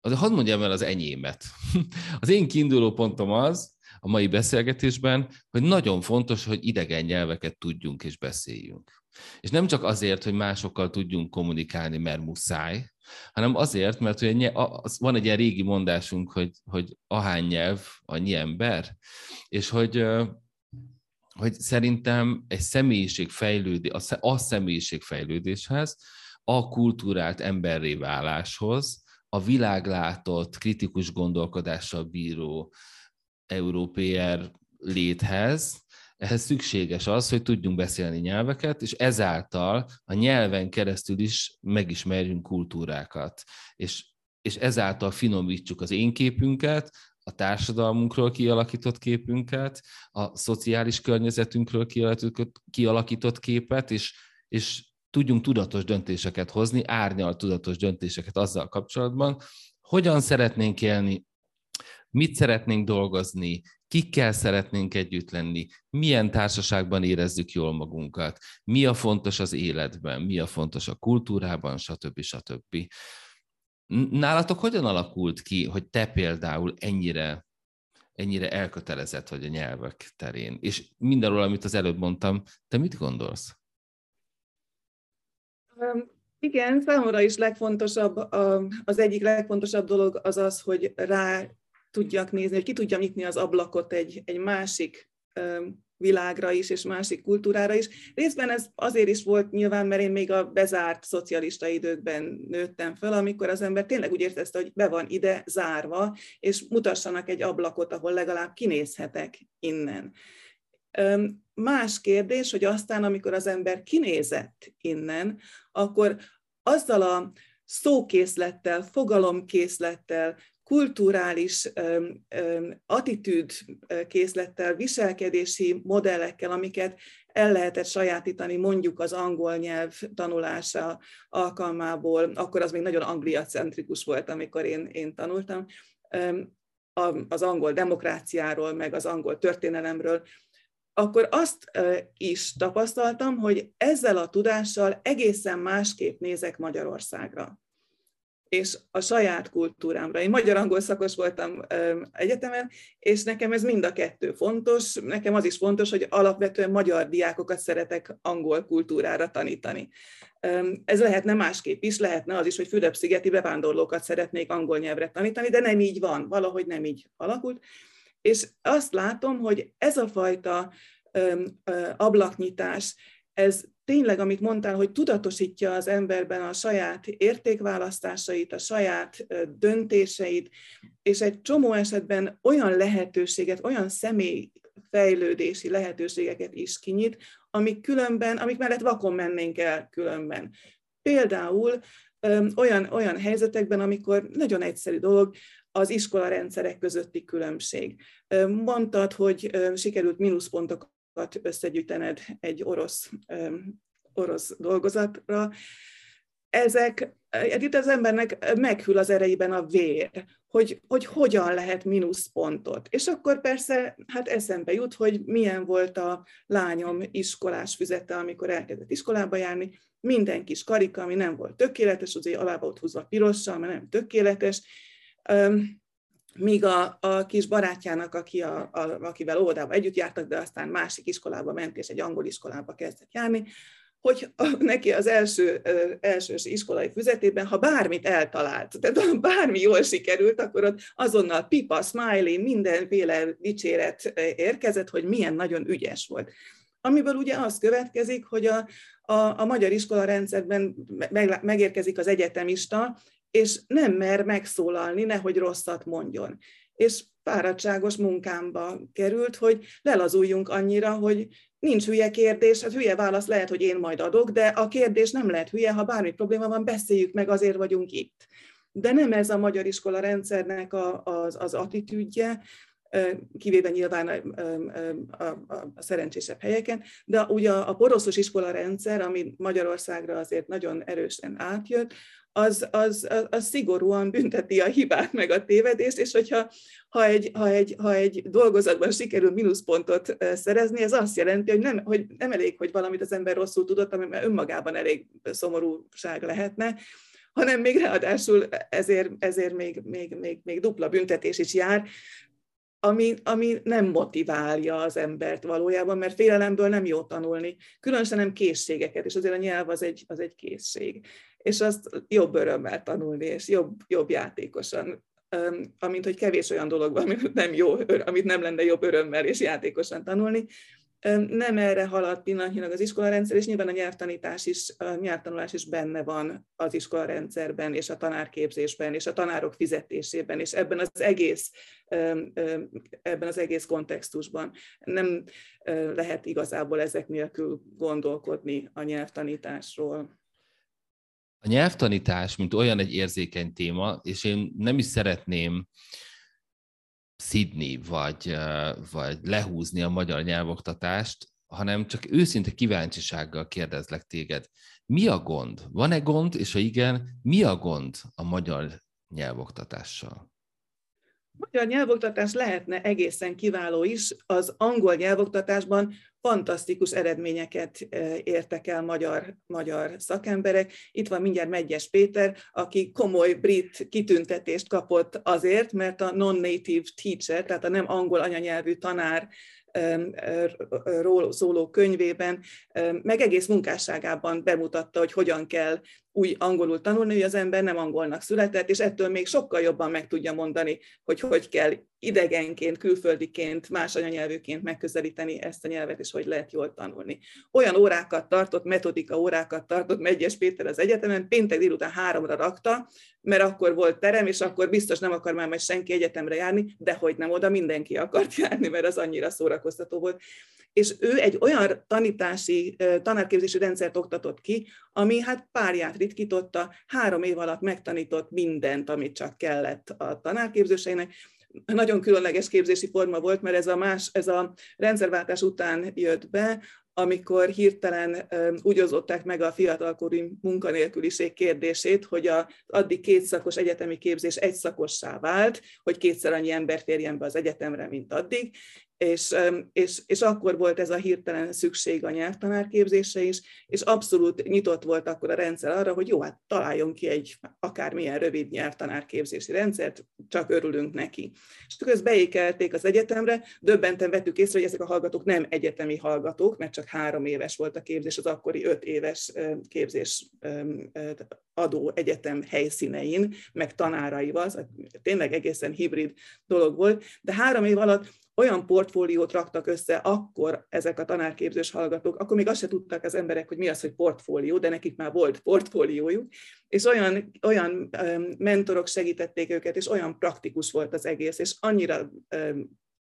hadd mondjam el az enyémet. Az én kiinduló pontom az, a mai beszélgetésben, hogy nagyon fontos, hogy idegen nyelveket tudjunk és beszéljünk. És nem csak azért, hogy másokkal tudjunk kommunikálni, mert muszáj, hanem azért, mert hogy van egy ilyen régi mondásunk, hogy, hogy ahány nyelv, annyi ember, és hogy, hogy szerintem egy személyiség fejlődés, a személyiség fejlődéshez, a kultúrált emberré váláshoz, a világlátott, kritikus gondolkodással bíró, európér léthez, ehhez szükséges az, hogy tudjunk beszélni nyelveket, és ezáltal a nyelven keresztül is megismerjünk kultúrákat, és, és ezáltal finomítsuk az én képünket, a társadalmunkról kialakított képünket, a szociális környezetünkről kialakított képet, és, és tudjunk tudatos döntéseket hozni, árnyal tudatos döntéseket azzal kapcsolatban, hogyan szeretnénk élni, mit szeretnénk dolgozni, kikkel szeretnénk együtt lenni, milyen társaságban érezzük jól magunkat, mi a fontos az életben, mi a fontos a kultúrában, stb. stb. Nálatok hogyan alakult ki, hogy te például ennyire, ennyire elkötelezett vagy a nyelvek terén? És mindenről, amit az előbb mondtam, te mit gondolsz? Igen, számomra is legfontosabb, az egyik legfontosabb dolog az az, hogy rá tudjak nézni, hogy ki tudjam nyitni az ablakot egy, egy másik világra is, és másik kultúrára is. Részben ez azért is volt nyilván, mert én még a bezárt szocialista időkben nőttem fel, amikor az ember tényleg úgy értezte, hogy be van ide zárva, és mutassanak egy ablakot, ahol legalább kinézhetek innen. Más kérdés, hogy aztán, amikor az ember kinézett innen, akkor azzal a szókészlettel, fogalomkészlettel, kulturális attitűd készlettel, viselkedési modellekkel, amiket el lehetett sajátítani mondjuk az angol nyelv tanulása alkalmából, akkor az még nagyon angliacentrikus volt, amikor én, én tanultam, az angol demokráciáról, meg az angol történelemről, akkor azt is tapasztaltam, hogy ezzel a tudással egészen másképp nézek Magyarországra és a saját kultúrámra. Én magyar-angol szakos voltam egyetemen, és nekem ez mind a kettő fontos. Nekem az is fontos, hogy alapvetően magyar diákokat szeretek angol kultúrára tanítani. Ez lehetne másképp is, lehetne az is, hogy Fülöp-szigeti bevándorlókat szeretnék angol nyelvre tanítani, de nem így van, valahogy nem így alakult. És azt látom, hogy ez a fajta ablaknyitás, ez tényleg, amit mondtál, hogy tudatosítja az emberben a saját értékválasztásait, a saját döntéseit, és egy csomó esetben olyan lehetőséget, olyan személy fejlődési lehetőségeket is kinyit, amik különben, amik mellett vakon mennénk el különben. Például olyan, olyan helyzetekben, amikor nagyon egyszerű dolog, az iskola rendszerek közötti különbség. Mondtad, hogy sikerült mínuszpontokat összegyűjtened egy orosz, orosz dolgozatra. Ezek, hát itt az embernek meghűl az erejében a vér, hogy, hogy hogyan lehet mínuszpontot. És akkor persze hát eszembe jut, hogy milyen volt a lányom iskolás füzete, amikor elkezdett iskolába járni, minden kis karika, ami nem volt tökéletes, azért alába ott húzva pirossal, mert nem tökéletes, míg a, a kis barátjának, aki a, a, akivel óvodába együtt jártak, de aztán másik iskolába ment, és egy angol iskolába kezdett járni, hogy neki az első, elsős iskolai füzetében, ha bármit eltalált, tehát ha bármi jól sikerült, akkor ott azonnal pipa, smiley, mindenféle dicséret érkezett, hogy milyen nagyon ügyes volt. Amiből ugye az következik, hogy a, a, a magyar iskola rendszerben megérkezik az egyetemista, és nem mer megszólalni, nehogy rosszat mondjon. És fáradtságos munkámba került, hogy lelazuljunk annyira, hogy nincs hülye kérdés, hát hülye válasz lehet, hogy én majd adok, de a kérdés nem lehet hülye, ha bármi probléma van, beszéljük meg, azért vagyunk itt. De nem ez a magyar iskola rendszernek a, az, az attitűdje, kivéve nyilván a, a, a, a szerencsésebb helyeken, de ugye a poroszos iskola rendszer, ami Magyarországra azért nagyon erősen átjött, az, az, az, az szigorúan bünteti a hibát meg a tévedést, és hogyha ha egy, ha egy, ha egy dolgozatban sikerül mínuszpontot szerezni, ez azt jelenti, hogy nem, hogy nem elég, hogy valamit az ember rosszul tudott, ami önmagában elég szomorúság lehetne, hanem még ráadásul ezért, ezért még, még, még, még dupla büntetés is jár, ami, ami nem motiválja az embert valójában, mert félelemből nem jó tanulni, különösen nem készségeket, és azért a nyelv az egy, az egy készség és azt jobb örömmel tanulni, és jobb, jobb játékosan, amint hogy kevés olyan dolog van, amit nem, jó, amit nem lenne jobb örömmel és játékosan tanulni. Nem erre halad pillanatnyilag az iskolarendszer, és nyilván a nyelvtanítás is, a nyelvtanulás is benne van az iskolarendszerben, és a tanárképzésben, és a tanárok fizetésében, és ebben az egész, ebben az egész kontextusban. Nem lehet igazából ezek nélkül gondolkodni a nyelvtanításról. A nyelvtanítás, mint olyan egy érzékeny téma, és én nem is szeretném szidni, vagy, vagy lehúzni a magyar nyelvoktatást, hanem csak őszinte kíváncsisággal kérdezlek téged. Mi a gond? Van-e gond, és ha igen, mi a gond a magyar nyelvoktatással? magyar nyelvoktatás lehetne egészen kiváló is. Az angol nyelvoktatásban fantasztikus eredményeket e, értek el magyar, magyar szakemberek. Itt van mindjárt Megyes Péter, aki komoly brit kitüntetést kapott azért, mert a non-native teacher, tehát a nem angol anyanyelvű tanár ról szóló könyvében, meg egész munkásságában bemutatta, hogy hogyan kell új angolul tanulni, hogy az ember nem angolnak született, és ettől még sokkal jobban meg tudja mondani, hogy hogy kell idegenként, külföldiként, más anyanyelvűként megközelíteni ezt a nyelvet, és hogy lehet jól tanulni. Olyan órákat tartott, metodika órákat tartott Megyes Péter az egyetemen, péntek délután háromra rakta, mert akkor volt terem, és akkor biztos nem akar már majd senki egyetemre járni, de hogy nem oda mindenki akart járni, mert az annyira szórakoztató volt. És ő egy olyan tanítási, tanárképzési rendszert oktatott ki, ami hát párját ritkította, három év alatt megtanított mindent, amit csak kellett a tanárképzőseinek, nagyon különleges képzési forma volt, mert ez a, más, ez a rendszerváltás után jött be, amikor hirtelen úgy meg a fiatalkori munkanélküliség kérdését, hogy a addig kétszakos egyetemi képzés egy szakossá vált, hogy kétszer annyi ember férjen be az egyetemre, mint addig, és, és, és akkor volt ez a hirtelen szükség a nyelvtanárképzésre is, és abszolút nyitott volt akkor a rendszer arra, hogy jó, hát találjon ki egy akármilyen rövid nyelvtanárképzési rendszert, csak örülünk neki. És akkor beékelték az egyetemre, döbbenten vettük észre, hogy ezek a hallgatók nem egyetemi hallgatók, mert csak három éves volt a képzés, az akkori öt éves képzés adó egyetem helyszínein, meg tanáraival, szóval tényleg egészen hibrid dolog volt, de három év alatt olyan portfóliót raktak össze akkor ezek a tanárképzős hallgatók, akkor még azt se tudtak az emberek, hogy mi az, hogy portfólió, de nekik már volt portfóliójuk, és olyan, olyan mentorok segítették őket, és olyan praktikus volt az egész, és annyira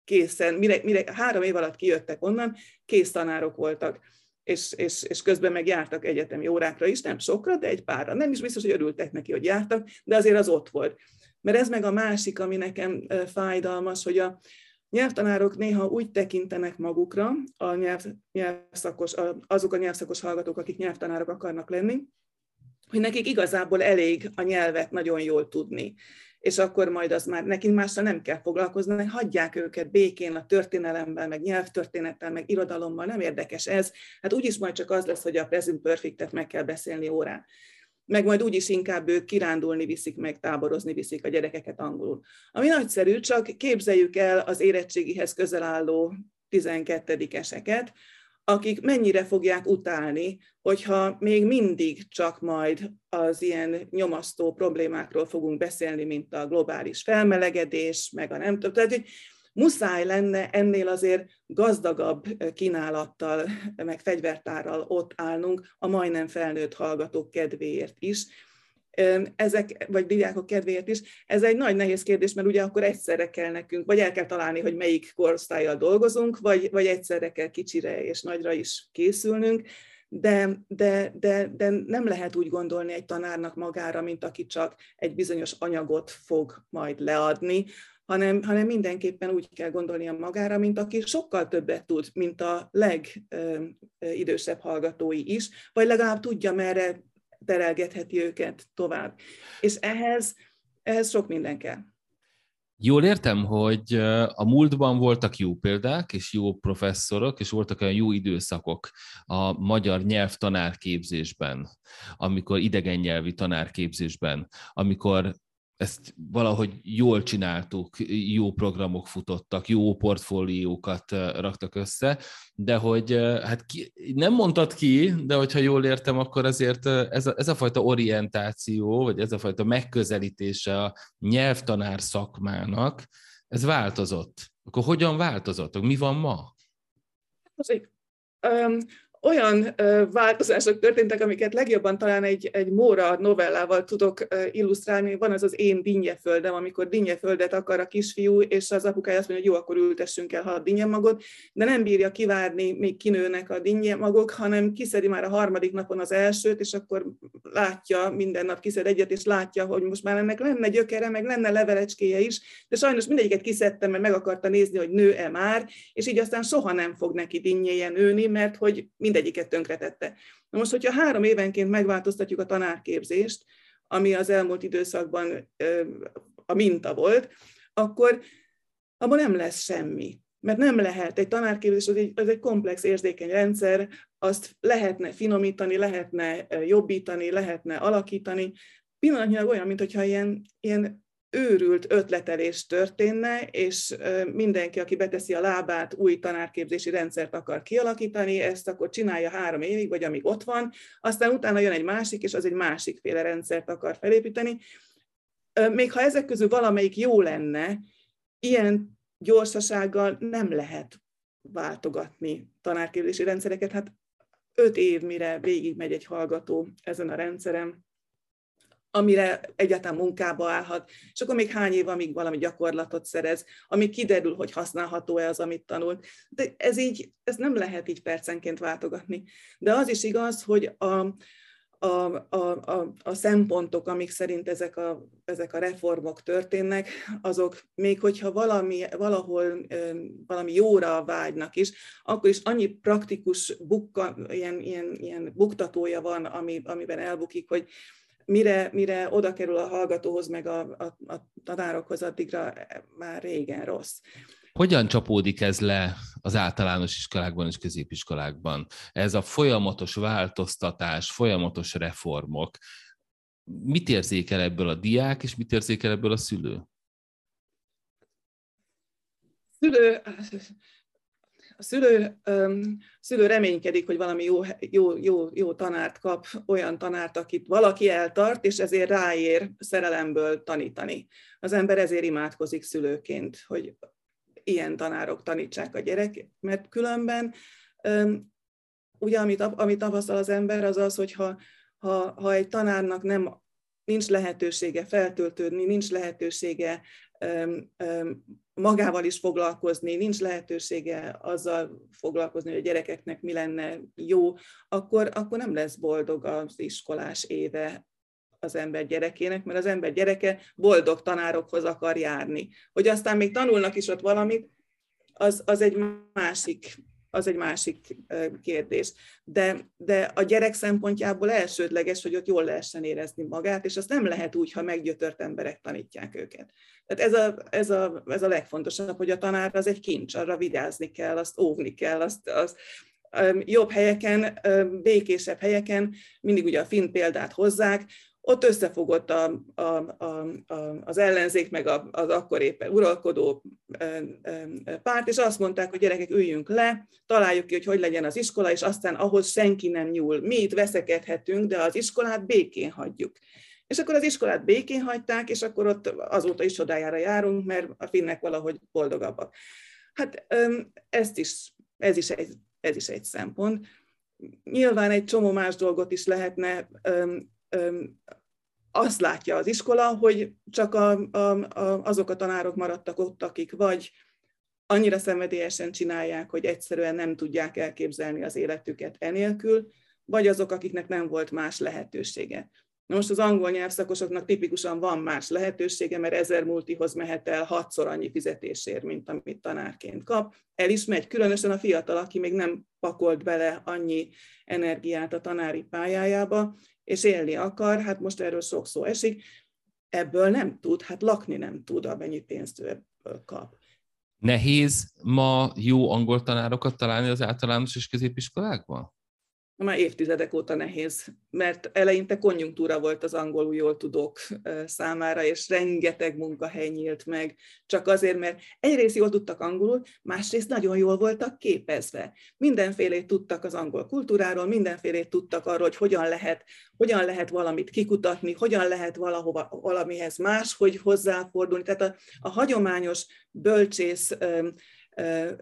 készen, mire, mire három év alatt kijöttek onnan, kész tanárok voltak és, és, és közben meg jártak egyetemi órákra is, nem sokra, de egy párra. Nem is biztos, hogy örültek neki, hogy jártak, de azért az ott volt. Mert ez meg a másik, ami nekem fájdalmas, hogy a nyelvtanárok néha úgy tekintenek magukra, a nyelv, nyelvszakos, azok a nyelvszakos hallgatók, akik nyelvtanárok akarnak lenni, hogy nekik igazából elég a nyelvet nagyon jól tudni és akkor majd az már nekünk mással nem kell foglalkozni, hagyják őket békén a történelemben, meg nyelvtörténettel, meg irodalommal, nem érdekes ez. Hát úgyis majd csak az lesz, hogy a present perfectet meg kell beszélni órán. Meg majd úgyis inkább ők kirándulni viszik, meg táborozni viszik a gyerekeket angolul. Ami nagyszerű, csak képzeljük el az érettségihez közel álló 12-eseket, akik mennyire fogják utálni, hogyha még mindig csak majd az ilyen nyomasztó problémákról fogunk beszélni, mint a globális felmelegedés, meg a nem tudom. Tehát, hogy muszáj lenne ennél azért gazdagabb kínálattal, meg fegyvertárral ott állnunk a majdnem felnőtt hallgatók kedvéért is, ezek, vagy diákok kedvéért is, ez egy nagy nehéz kérdés, mert ugye akkor egyszerre kell nekünk, vagy el kell találni, hogy melyik korosztályjal dolgozunk, vagy, vagy egyszerre kell kicsire és nagyra is készülnünk, de, de, de, de nem lehet úgy gondolni egy tanárnak magára, mint aki csak egy bizonyos anyagot fog majd leadni, hanem, hanem mindenképpen úgy kell gondolnia magára, mint aki sokkal többet tud, mint a legidősebb hallgatói is, vagy legalább tudja, merre terelgetheti őket tovább. És ehhez, ehhez sok minden kell. Jól értem, hogy a múltban voltak jó példák és jó professzorok, és voltak olyan jó időszakok a magyar nyelv tanárképzésben, amikor idegen nyelvi tanárképzésben, amikor ezt valahogy jól csináltuk, jó programok futottak, jó portfóliókat raktak össze, de hogy hát ki, nem mondtad ki, de hogyha jól értem, akkor azért ez a, ez a fajta orientáció, vagy ez a fajta megközelítése a nyelvtanár szakmának, ez változott. Akkor hogyan változott? Mi van ma? Azért, olyan változások történtek, amiket legjobban talán egy, egy Móra novellával tudok illusztrálni. Van az az én dinnyeföldem, amikor dinnyeföldet akar a kisfiú, és az apukája azt mondja, hogy jó, akkor ültessünk el hat dinnyemagot, de nem bírja kivárni, még kinőnek a dinnyemagok, hanem kiszedi már a harmadik napon az elsőt, és akkor látja, minden nap kiszed egyet, és látja, hogy most már ennek lenne gyökere, meg lenne levelecskéje is, de sajnos mindegyiket kiszedtem, mert meg akarta nézni, hogy nő-e már, és így aztán soha nem fog neki dinnyéje nőni, mert hogy mindegyiket tönkretette. Na most, hogyha három évenként megváltoztatjuk a tanárképzést, ami az elmúlt időszakban a minta volt, akkor abban nem lesz semmi. Mert nem lehet, egy tanárképzés az egy, az egy komplex érzékeny rendszer, azt lehetne finomítani, lehetne jobbítani, lehetne alakítani. Pillanatnyilag olyan, mintha ilyen, ilyen őrült ötletelés történne, és mindenki, aki beteszi a lábát, új tanárképzési rendszert akar kialakítani, ezt akkor csinálja három évig, vagy amíg ott van, aztán utána jön egy másik, és az egy másikféle rendszert akar felépíteni. Még ha ezek közül valamelyik jó lenne, ilyen gyorsasággal nem lehet váltogatni tanárképzési rendszereket. Hát öt év, mire végigmegy egy hallgató ezen a rendszeren, amire egyáltalán munkába állhat, és akkor még hány év, amíg valami gyakorlatot szerez, amíg kiderül, hogy használható-e az, amit tanult. De ez így, ez nem lehet így percenként váltogatni. De az is igaz, hogy a, a, a, a, a szempontok, amik szerint ezek a, ezek a reformok történnek, azok még hogyha valami, valahol valami jóra vágynak is, akkor is annyi praktikus bukka, ilyen, ilyen, ilyen buktatója van, ami, amiben elbukik, hogy mire, mire oda kerül a hallgatóhoz, meg a, a, a tanárokhoz, addigra már régen rossz. Hogyan csapódik ez le az általános iskolákban és középiskolákban? Ez a folyamatos változtatás, folyamatos reformok. Mit érzékel ebből a diák, és mit érzékel ebből a szülő? Szülő, a szülő, szülő reménykedik, hogy valami jó, jó, jó, jó tanárt kap, olyan tanárt, akit valaki eltart, és ezért ráér szerelemből tanítani. Az ember ezért imádkozik szülőként, hogy ilyen tanárok tanítsák a gyerek, mert különben ugye amit, amit tapasztal az ember, az az, hogy ha, ha, ha egy tanárnak nem nincs lehetősége feltöltődni, nincs lehetősége magával is foglalkozni, nincs lehetősége azzal foglalkozni, hogy a gyerekeknek mi lenne jó, akkor, akkor nem lesz boldog az iskolás éve az ember gyerekének, mert az ember gyereke boldog tanárokhoz akar járni. Hogy aztán még tanulnak is ott valamit, az, az egy másik az egy másik kérdés. De, de a gyerek szempontjából elsődleges, hogy ott jól lehessen érezni magát, és azt nem lehet úgy, ha meggyötört emberek tanítják őket. Tehát ez a, ez a, ez a legfontosabb, hogy a tanár az egy kincs, arra vigyázni kell, azt óvni kell, azt, azt jobb helyeken, békésebb helyeken, mindig ugye a finn példát hozzák, ott összefogott a, a, a, a, az ellenzék, meg a, az akkor éppen uralkodó párt, és azt mondták, hogy gyerekek, üljünk le, találjuk ki, hogy hogy legyen az iskola, és aztán ahhoz senki nem nyúl. Mi itt veszekedhetünk, de az iskolát békén hagyjuk. És akkor az iskolát békén hagyták, és akkor ott azóta is csodájára járunk, mert a finnek valahogy boldogabbak. Hát ezt is, ez is egy, ez is egy szempont. Nyilván egy csomó más dolgot is lehetne azt látja az iskola, hogy csak a, a, a, azok a tanárok maradtak ott, akik vagy annyira szenvedélyesen csinálják, hogy egyszerűen nem tudják elképzelni az életüket enélkül, vagy azok, akiknek nem volt más lehetősége. Na most az angol nyelvszakosoknak tipikusan van más lehetősége, mert ezer multihoz mehet el hatszor annyi fizetésért, mint amit tanárként kap. El is megy, különösen a fiatal, aki még nem pakolt bele annyi energiát a tanári pályájába, és élni akar, hát most erről sok szó esik, ebből nem tud, hát lakni nem tud, amennyi pénzt ő ebből kap. Nehéz ma jó angol tanárokat találni az általános és középiskolákban? Már évtizedek óta nehéz, mert eleinte konjunktúra volt az angolul jól tudók számára, és rengeteg munkahely nyílt meg, csak azért, mert egyrészt jól tudtak angolul, másrészt nagyon jól voltak képezve. Mindenfélét tudtak az angol kultúráról, mindenfélét tudtak arról, hogy hogyan lehet, hogyan lehet valamit kikutatni, hogyan lehet valahova, valamihez máshogy hozzáfordulni. Tehát a, a hagyományos bölcsész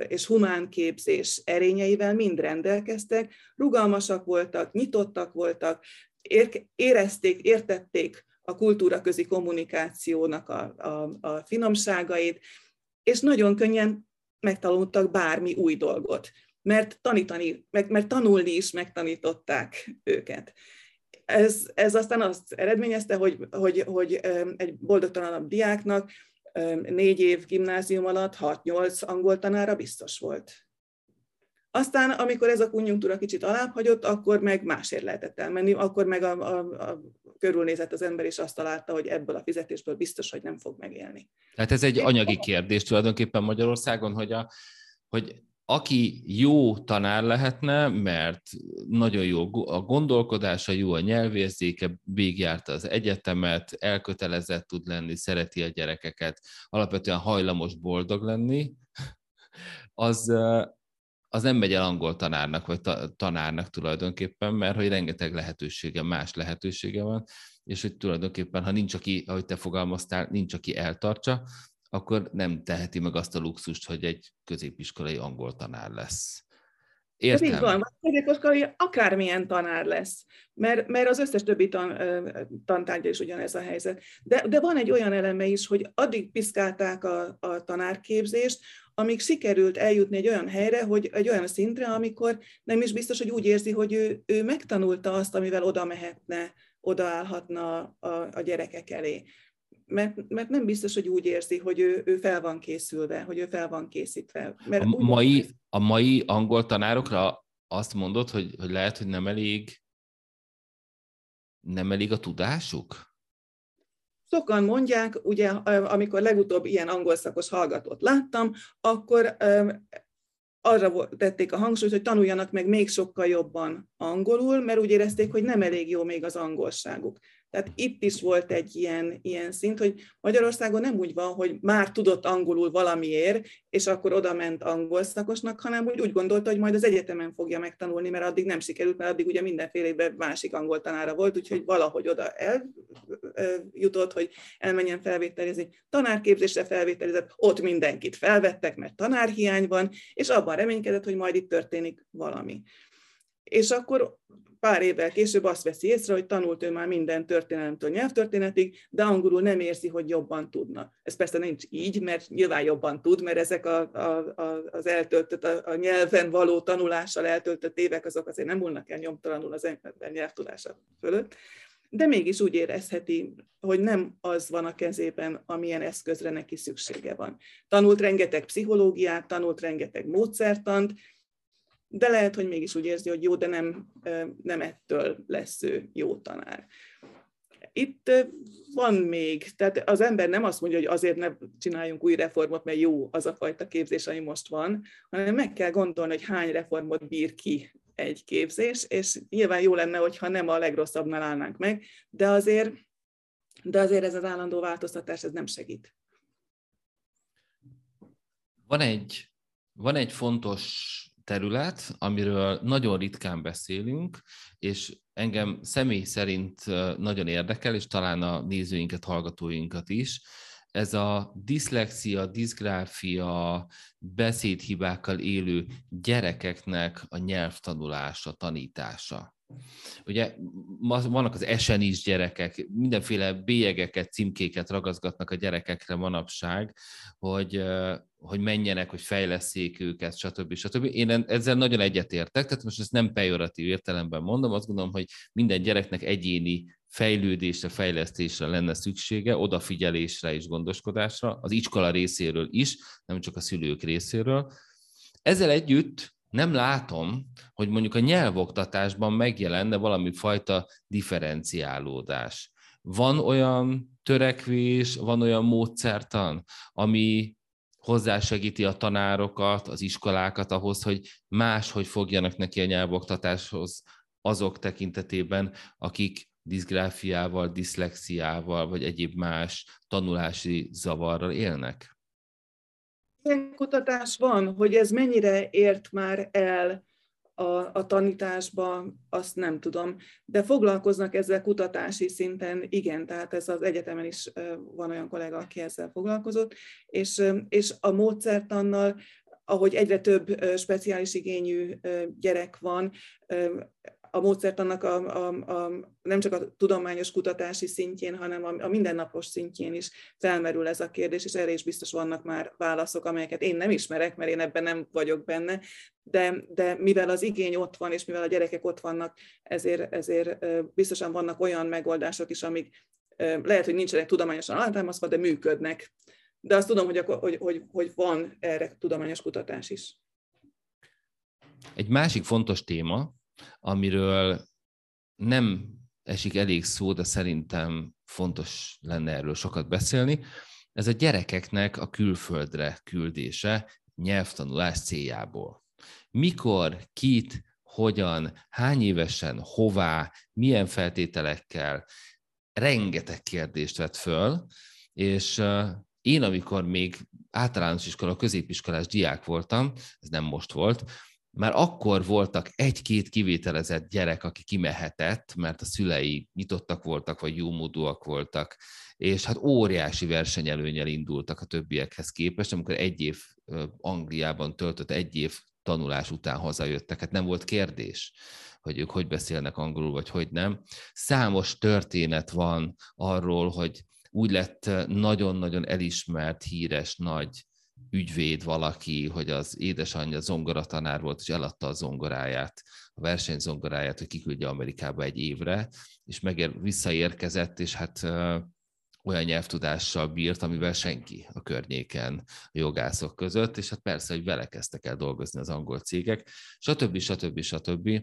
és humán képzés erényeivel mind rendelkeztek, rugalmasak voltak, nyitottak voltak, érezték, értették a kultúraközi kommunikációnak a, a, a finomságait, és nagyon könnyen megtanultak bármi új dolgot, mert tanítani, meg, mert tanulni is megtanították őket. Ez, ez aztán azt eredményezte, hogy, hogy, hogy egy boldogtalanabb diáknak négy év gimnázium alatt 6-8 angol tanára biztos volt. Aztán, amikor ez a konjunktúra kicsit alább hagyott, akkor meg másért lehetett elmenni, akkor meg a, a, a körülnézett az ember, és azt találta, hogy ebből a fizetésből biztos, hogy nem fog megélni. Tehát ez egy anyagi kérdés tulajdonképpen Magyarországon, hogy, a, hogy aki jó tanár lehetne, mert nagyon jó a gondolkodása, jó a nyelvérzéke, végigjárta az egyetemet, elkötelezett tud lenni, szereti a gyerekeket, alapvetően hajlamos boldog lenni, az, az nem megy el angol tanárnak, vagy tanárnak tulajdonképpen, mert hogy rengeteg lehetősége, más lehetősége van, és hogy tulajdonképpen, ha nincs, aki, ahogy te fogalmaztál, nincs, aki eltartsa, akkor nem teheti meg azt a luxust, hogy egy középiskolai angol tanár lesz. Értem. Ez így van, középiskolai akármilyen tanár lesz, mert, mert az összes többi tan, tantárgya is ugyanez a helyzet. De, de van egy olyan eleme is, hogy addig piszkálták a, a tanárképzést, amíg sikerült eljutni egy olyan helyre, hogy egy olyan szintre, amikor nem is biztos, hogy úgy érzi, hogy ő, ő megtanulta azt, amivel oda mehetne, odaállhatna a, a gyerekek elé mert, mert nem biztos, hogy úgy érzi, hogy ő, ő fel van készülve, hogy ő fel van készítve. Mert a, mai, a mai angol tanárokra azt mondod, hogy, hogy lehet, hogy nem elég nem elég a tudásuk? sokan mondják, ugye amikor legutóbb ilyen angol szakos hallgatót láttam, akkor arra tették a hangsúlyt, hogy tanuljanak meg még sokkal jobban angolul, mert úgy érezték, hogy nem elég jó még az angolságuk. Tehát itt is volt egy ilyen, ilyen szint, hogy Magyarországon nem úgy van, hogy már tudott angolul valamiért, és akkor oda ment angol szakosnak, hanem úgy, úgy gondolta, hogy majd az egyetemen fogja megtanulni, mert addig nem sikerült, mert addig ugye mindenféle másik angol tanára volt, úgyhogy valahogy oda eljutott, hogy elmenjen felvételizni. Tanárképzésre felvételizett, ott mindenkit felvettek, mert tanárhiány van, és abban reménykedett, hogy majd itt történik valami. És akkor pár évvel később azt veszi észre, hogy tanult ő már minden történelemtől nyelvtörténetig, de angolul nem érzi, hogy jobban tudna. Ez persze nincs így, mert nyilván jobban tud, mert ezek a, a, a, az eltöltött, a, a nyelven való tanulással eltöltött évek, azok azért nem múlnak el nyomtalanul az ember nyelvtudása fölött. De mégis úgy érezheti, hogy nem az van a kezében, amilyen eszközre neki szüksége van. Tanult rengeteg pszichológiát, tanult rengeteg módszertant, de lehet, hogy mégis úgy érzi, hogy jó, de nem, nem ettől lesz ő jó tanár. Itt van még, tehát az ember nem azt mondja, hogy azért ne csináljunk új reformot, mert jó az a fajta képzés, ami most van, hanem meg kell gondolni, hogy hány reformot bír ki egy képzés, és nyilván jó lenne, hogyha nem a legrosszabbnál állnánk meg, de azért, de azért ez az állandó változtatás, ez nem segít. Van egy, van egy fontos terület, amiről nagyon ritkán beszélünk, és engem személy szerint nagyon érdekel, és talán a nézőinket, hallgatóinkat is, ez a diszlexia, diszgráfia, beszédhibákkal élő gyerekeknek a nyelvtanulása, tanítása. Ugye vannak az esenis gyerekek, mindenféle bélyegeket, címkéket ragaszgatnak a gyerekekre manapság, hogy, hogy menjenek, hogy fejleszék őket, stb. stb. Én ezzel nagyon egyetértek, tehát most ezt nem pejoratív értelemben mondom, azt gondolom, hogy minden gyereknek egyéni fejlődésre, fejlesztésre lenne szüksége, odafigyelésre és gondoskodásra, az iskola részéről is, nem csak a szülők részéről. Ezzel együtt nem látom, hogy mondjuk a nyelvoktatásban megjelenne valami fajta differenciálódás. Van olyan törekvés, van olyan módszertan, ami hozzásegíti a tanárokat, az iskolákat ahhoz, hogy máshogy fogjanak neki a nyelvoktatáshoz azok tekintetében, akik diszgráfiával, diszlexiával, vagy egyéb más tanulási zavarral élnek? Ilyen kutatás van, hogy ez mennyire ért már el a, a tanításba, azt nem tudom. De foglalkoznak ezzel kutatási szinten, igen, tehát ez az egyetemen is van olyan kollega, aki ezzel foglalkozott, és, és a módszertannal, ahogy egyre több speciális igényű gyerek van, a módszertannak a, a, a, nem csak a tudományos kutatási szintjén, hanem a, a mindennapos szintjén is felmerül ez a kérdés, és erre is biztos vannak már válaszok, amelyeket én nem ismerek, mert én ebben nem vagyok benne, de, de mivel az igény ott van, és mivel a gyerekek ott vannak, ezért, ezért biztosan vannak olyan megoldások is, amik lehet, hogy nincsenek tudományosan alátámasztva, de működnek. De azt tudom, hogy, hogy, hogy, hogy van erre tudományos kutatás is. Egy másik fontos téma, amiről nem esik elég szó, de szerintem fontos lenne erről sokat beszélni. Ez a gyerekeknek a külföldre küldése nyelvtanulás céljából. Mikor, kit, hogyan, hány évesen, hová, milyen feltételekkel, rengeteg kérdést vett föl, és én, amikor még általános iskola, középiskolás diák voltam, ez nem most volt, már akkor voltak egy-két kivételezett gyerek, aki kimehetett, mert a szülei nyitottak voltak, vagy jómódúak voltak, és hát óriási versenyelőnyel indultak a többiekhez képest, amikor egy év Angliában töltött egy év tanulás után hazajöttek. Hát nem volt kérdés, hogy ők hogy beszélnek angolul, vagy hogy nem. Számos történet van arról, hogy úgy lett nagyon-nagyon elismert, híres, nagy ügyvéd valaki, hogy az édesanyja zongoratanár volt, és eladta a zongoráját, a versenyzongoráját, hogy kiküldje Amerikába egy évre, és megér, visszaérkezett, és hát olyan nyelvtudással bírt, amivel senki a környéken a jogászok között, és hát persze, hogy vele kezdtek el dolgozni az angol cégek, stb. stb. stb.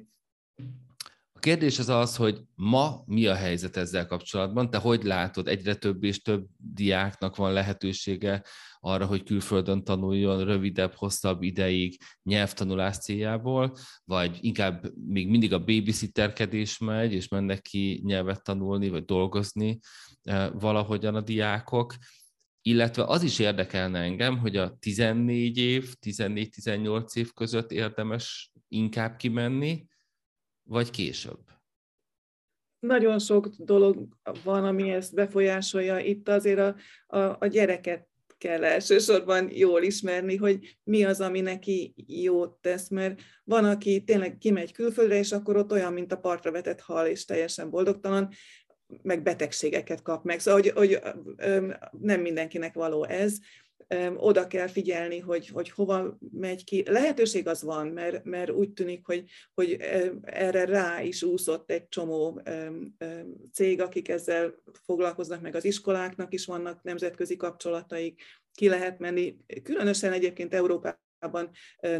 A kérdés az az, hogy ma mi a helyzet ezzel kapcsolatban? Te hogy látod, egyre több és több diáknak van lehetősége arra, hogy külföldön tanuljon rövidebb, hosszabb ideig nyelvtanulás céljából, vagy inkább még mindig a babysitterkedés megy, és mennek ki nyelvet tanulni, vagy dolgozni eh, valahogyan a diákok, illetve az is érdekelne engem, hogy a 14 év, 14-18 év között érdemes inkább kimenni, vagy később? Nagyon sok dolog van, ami ezt befolyásolja. Itt azért a, a, a gyereket kell elsősorban jól ismerni, hogy mi az, ami neki jót tesz, mert van, aki tényleg kimegy külföldre, és akkor ott olyan, mint a partra vetett hal, és teljesen boldogtalan, meg betegségeket kap meg. Szóval, hogy, hogy nem mindenkinek való ez, oda kell figyelni, hogy, hogy hova megy ki. Lehetőség az van, mert, mert úgy tűnik, hogy, hogy erre rá is úszott egy csomó cég, akik ezzel foglalkoznak, meg az iskoláknak is vannak nemzetközi kapcsolataik, ki lehet menni. Különösen egyébként Európában Európában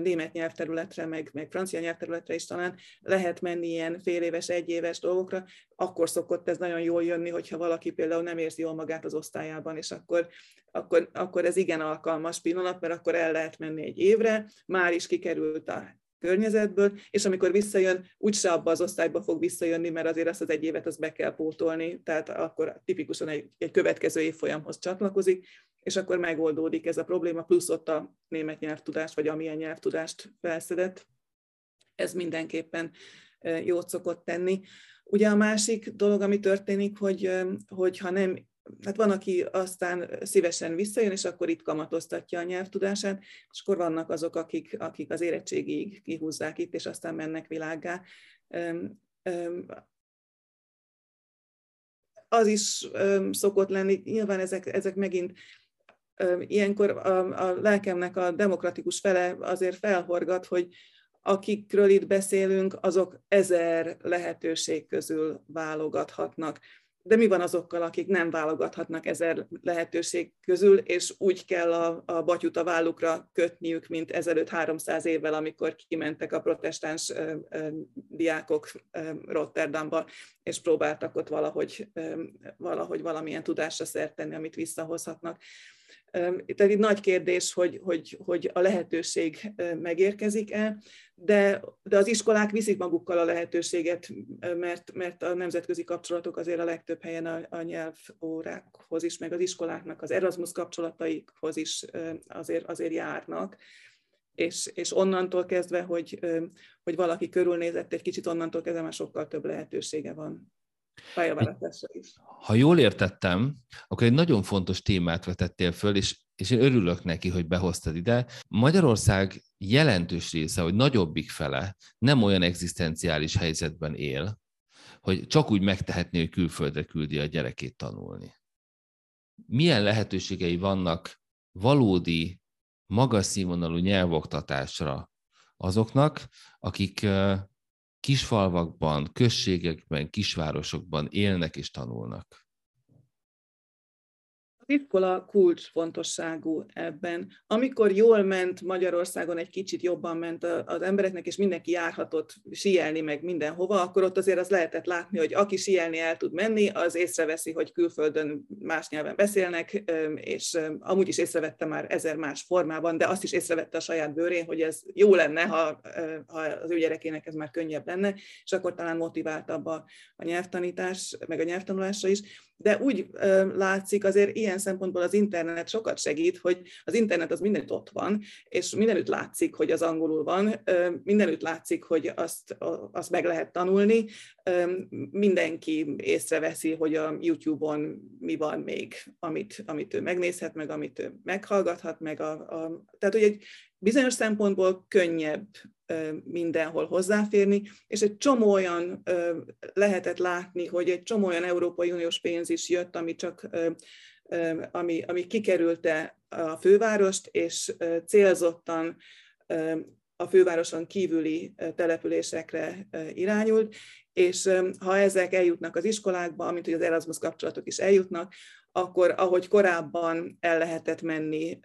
német nyelvterületre, meg, meg francia nyelvterületre is talán lehet menni ilyen fél éves, egyéves dolgokra, akkor szokott ez nagyon jól jönni, hogyha valaki például nem érzi jól magát az osztályában, és akkor, akkor, akkor ez igen alkalmas pillanat, mert akkor el lehet menni egy évre, már is kikerült a környezetből, és amikor visszajön, úgyse abba az osztályba fog visszajönni, mert azért azt az egy évet az be kell pótolni, tehát akkor tipikusan egy, egy következő évfolyamhoz csatlakozik, és akkor megoldódik ez a probléma, plusz ott a német nyelvtudást, vagy amilyen nyelvtudást felszedett. Ez mindenképpen jót szokott tenni. Ugye a másik dolog, ami történik, hogy, hogy ha nem hát van, aki aztán szívesen visszajön, és akkor itt kamatoztatja a nyelvtudását, és akkor vannak azok, akik, akik az érettségig kihúzzák itt, és aztán mennek világgá. Az is szokott lenni, nyilván ezek, ezek megint ilyenkor a, a lelkemnek a demokratikus fele azért felhorgat, hogy akikről itt beszélünk, azok ezer lehetőség közül válogathatnak. De mi van azokkal, akik nem válogathatnak ezer lehetőség közül, és úgy kell a, a batyut a vállukra kötniük, mint ezelőtt 300 évvel, amikor kimentek a protestáns ö, ö, diákok ö, Rotterdamba, és próbáltak ott valahogy, ö, valahogy valamilyen tudásra szert tenni, amit visszahozhatnak. Tehát itt nagy kérdés, hogy, hogy, hogy a lehetőség megérkezik-e, de, de az iskolák viszik magukkal a lehetőséget, mert, mert a nemzetközi kapcsolatok azért a legtöbb helyen a, a nyelvórákhoz is, meg az iskoláknak az Erasmus kapcsolataikhoz is azért, azért járnak. És, és onnantól kezdve, hogy, hogy valaki körülnézett egy kicsit, onnantól kezdve már sokkal több lehetősége van Ha jól értettem, akkor egy nagyon fontos témát vetettél föl, és, és én örülök neki, hogy behoztad ide. Magyarország jelentős része, hogy nagyobbik fele nem olyan egzisztenciális helyzetben él, hogy csak úgy megtehetné, hogy külföldre küldi a gyerekét tanulni. Milyen lehetőségei vannak valódi, magas színvonalú nyelvoktatásra azoknak, akik kisfalvakban, községekben, kisvárosokban élnek és tanulnak iskola kulcsfontosságú ebben. Amikor jól ment Magyarországon, egy kicsit jobban ment az embereknek, és mindenki járhatott sielni meg mindenhova, akkor ott azért az lehetett látni, hogy aki sielni el tud menni, az észreveszi, hogy külföldön más nyelven beszélnek, és amúgy is észrevette már ezer más formában, de azt is észrevette a saját bőrén, hogy ez jó lenne, ha, ha az ő gyerekének ez már könnyebb lenne, és akkor talán motiváltabb a, a nyelvtanítás, meg a nyelvtanulásra is de úgy látszik azért ilyen szempontból az internet sokat segít, hogy az internet az mindenütt ott van, és mindenütt látszik, hogy az angolul van, mindenütt látszik, hogy azt, azt meg lehet tanulni, mindenki észreveszi, hogy a YouTube-on mi van még, amit, amit ő megnézhet, meg amit ő meghallgathat, meg a, a tehát hogy egy bizonyos szempontból könnyebb mindenhol hozzáférni, és egy csomó olyan lehetett látni, hogy egy csomó olyan Európai Uniós pénz is jött, ami csak ami, ami kikerülte a fővárost, és célzottan a fővároson kívüli településekre irányult, és ha ezek eljutnak az iskolákba, mint hogy az Erasmus kapcsolatok is eljutnak, akkor ahogy korábban el lehetett menni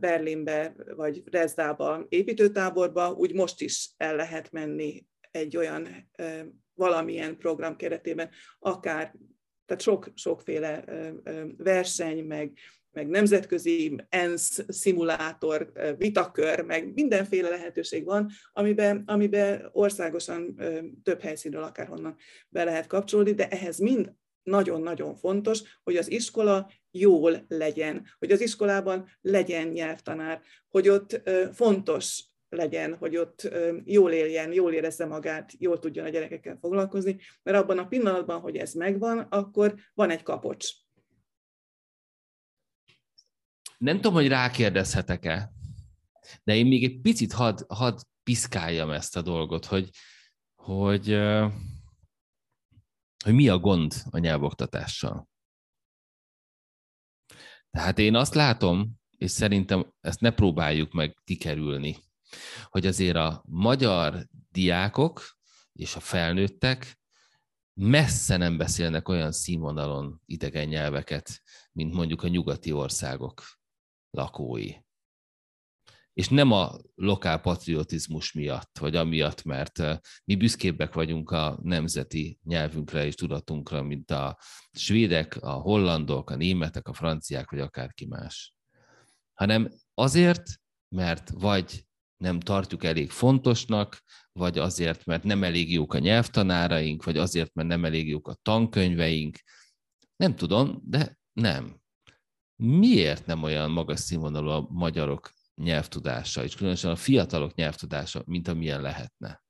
Berlinbe vagy Rezdába építőtáborba, úgy most is el lehet menni egy olyan valamilyen program keretében, akár, tehát sok, sokféle verseny, meg, meg nemzetközi ENSZ szimulátor, vitakör, meg mindenféle lehetőség van, amiben, amiben országosan több helyszínről akárhonnan be lehet kapcsolódni, de ehhez mind nagyon-nagyon fontos, hogy az iskola jól legyen, hogy az iskolában legyen nyelvtanár, hogy ott fontos legyen, hogy ott jól éljen, jól érezze magát, jól tudjon a gyerekekkel foglalkozni, mert abban a pillanatban, hogy ez megvan, akkor van egy kapocs. Nem tudom, hogy rákérdezhetek-e, de én még egy picit hadd had piszkáljam ezt a dolgot, hogy, hogy, hogy mi a gond a nyelvoktatással. Tehát én azt látom, és szerintem ezt ne próbáljuk meg kikerülni, hogy azért a magyar diákok és a felnőttek messze nem beszélnek olyan színvonalon idegen nyelveket, mint mondjuk a nyugati országok lakói. És nem a lokál patriotizmus miatt, vagy amiatt, mert mi büszkébbek vagyunk a nemzeti nyelvünkre és tudatunkra, mint a svédek, a hollandok, a németek, a franciák, vagy akárki más. Hanem azért, mert vagy nem tartjuk elég fontosnak, vagy azért, mert nem elég jók a nyelvtanáraink, vagy azért, mert nem elég jók a tankönyveink. Nem tudom, de nem. Miért nem olyan magas színvonalú a magyarok nyelvtudása, és különösen a fiatalok nyelvtudása, mint amilyen lehetne?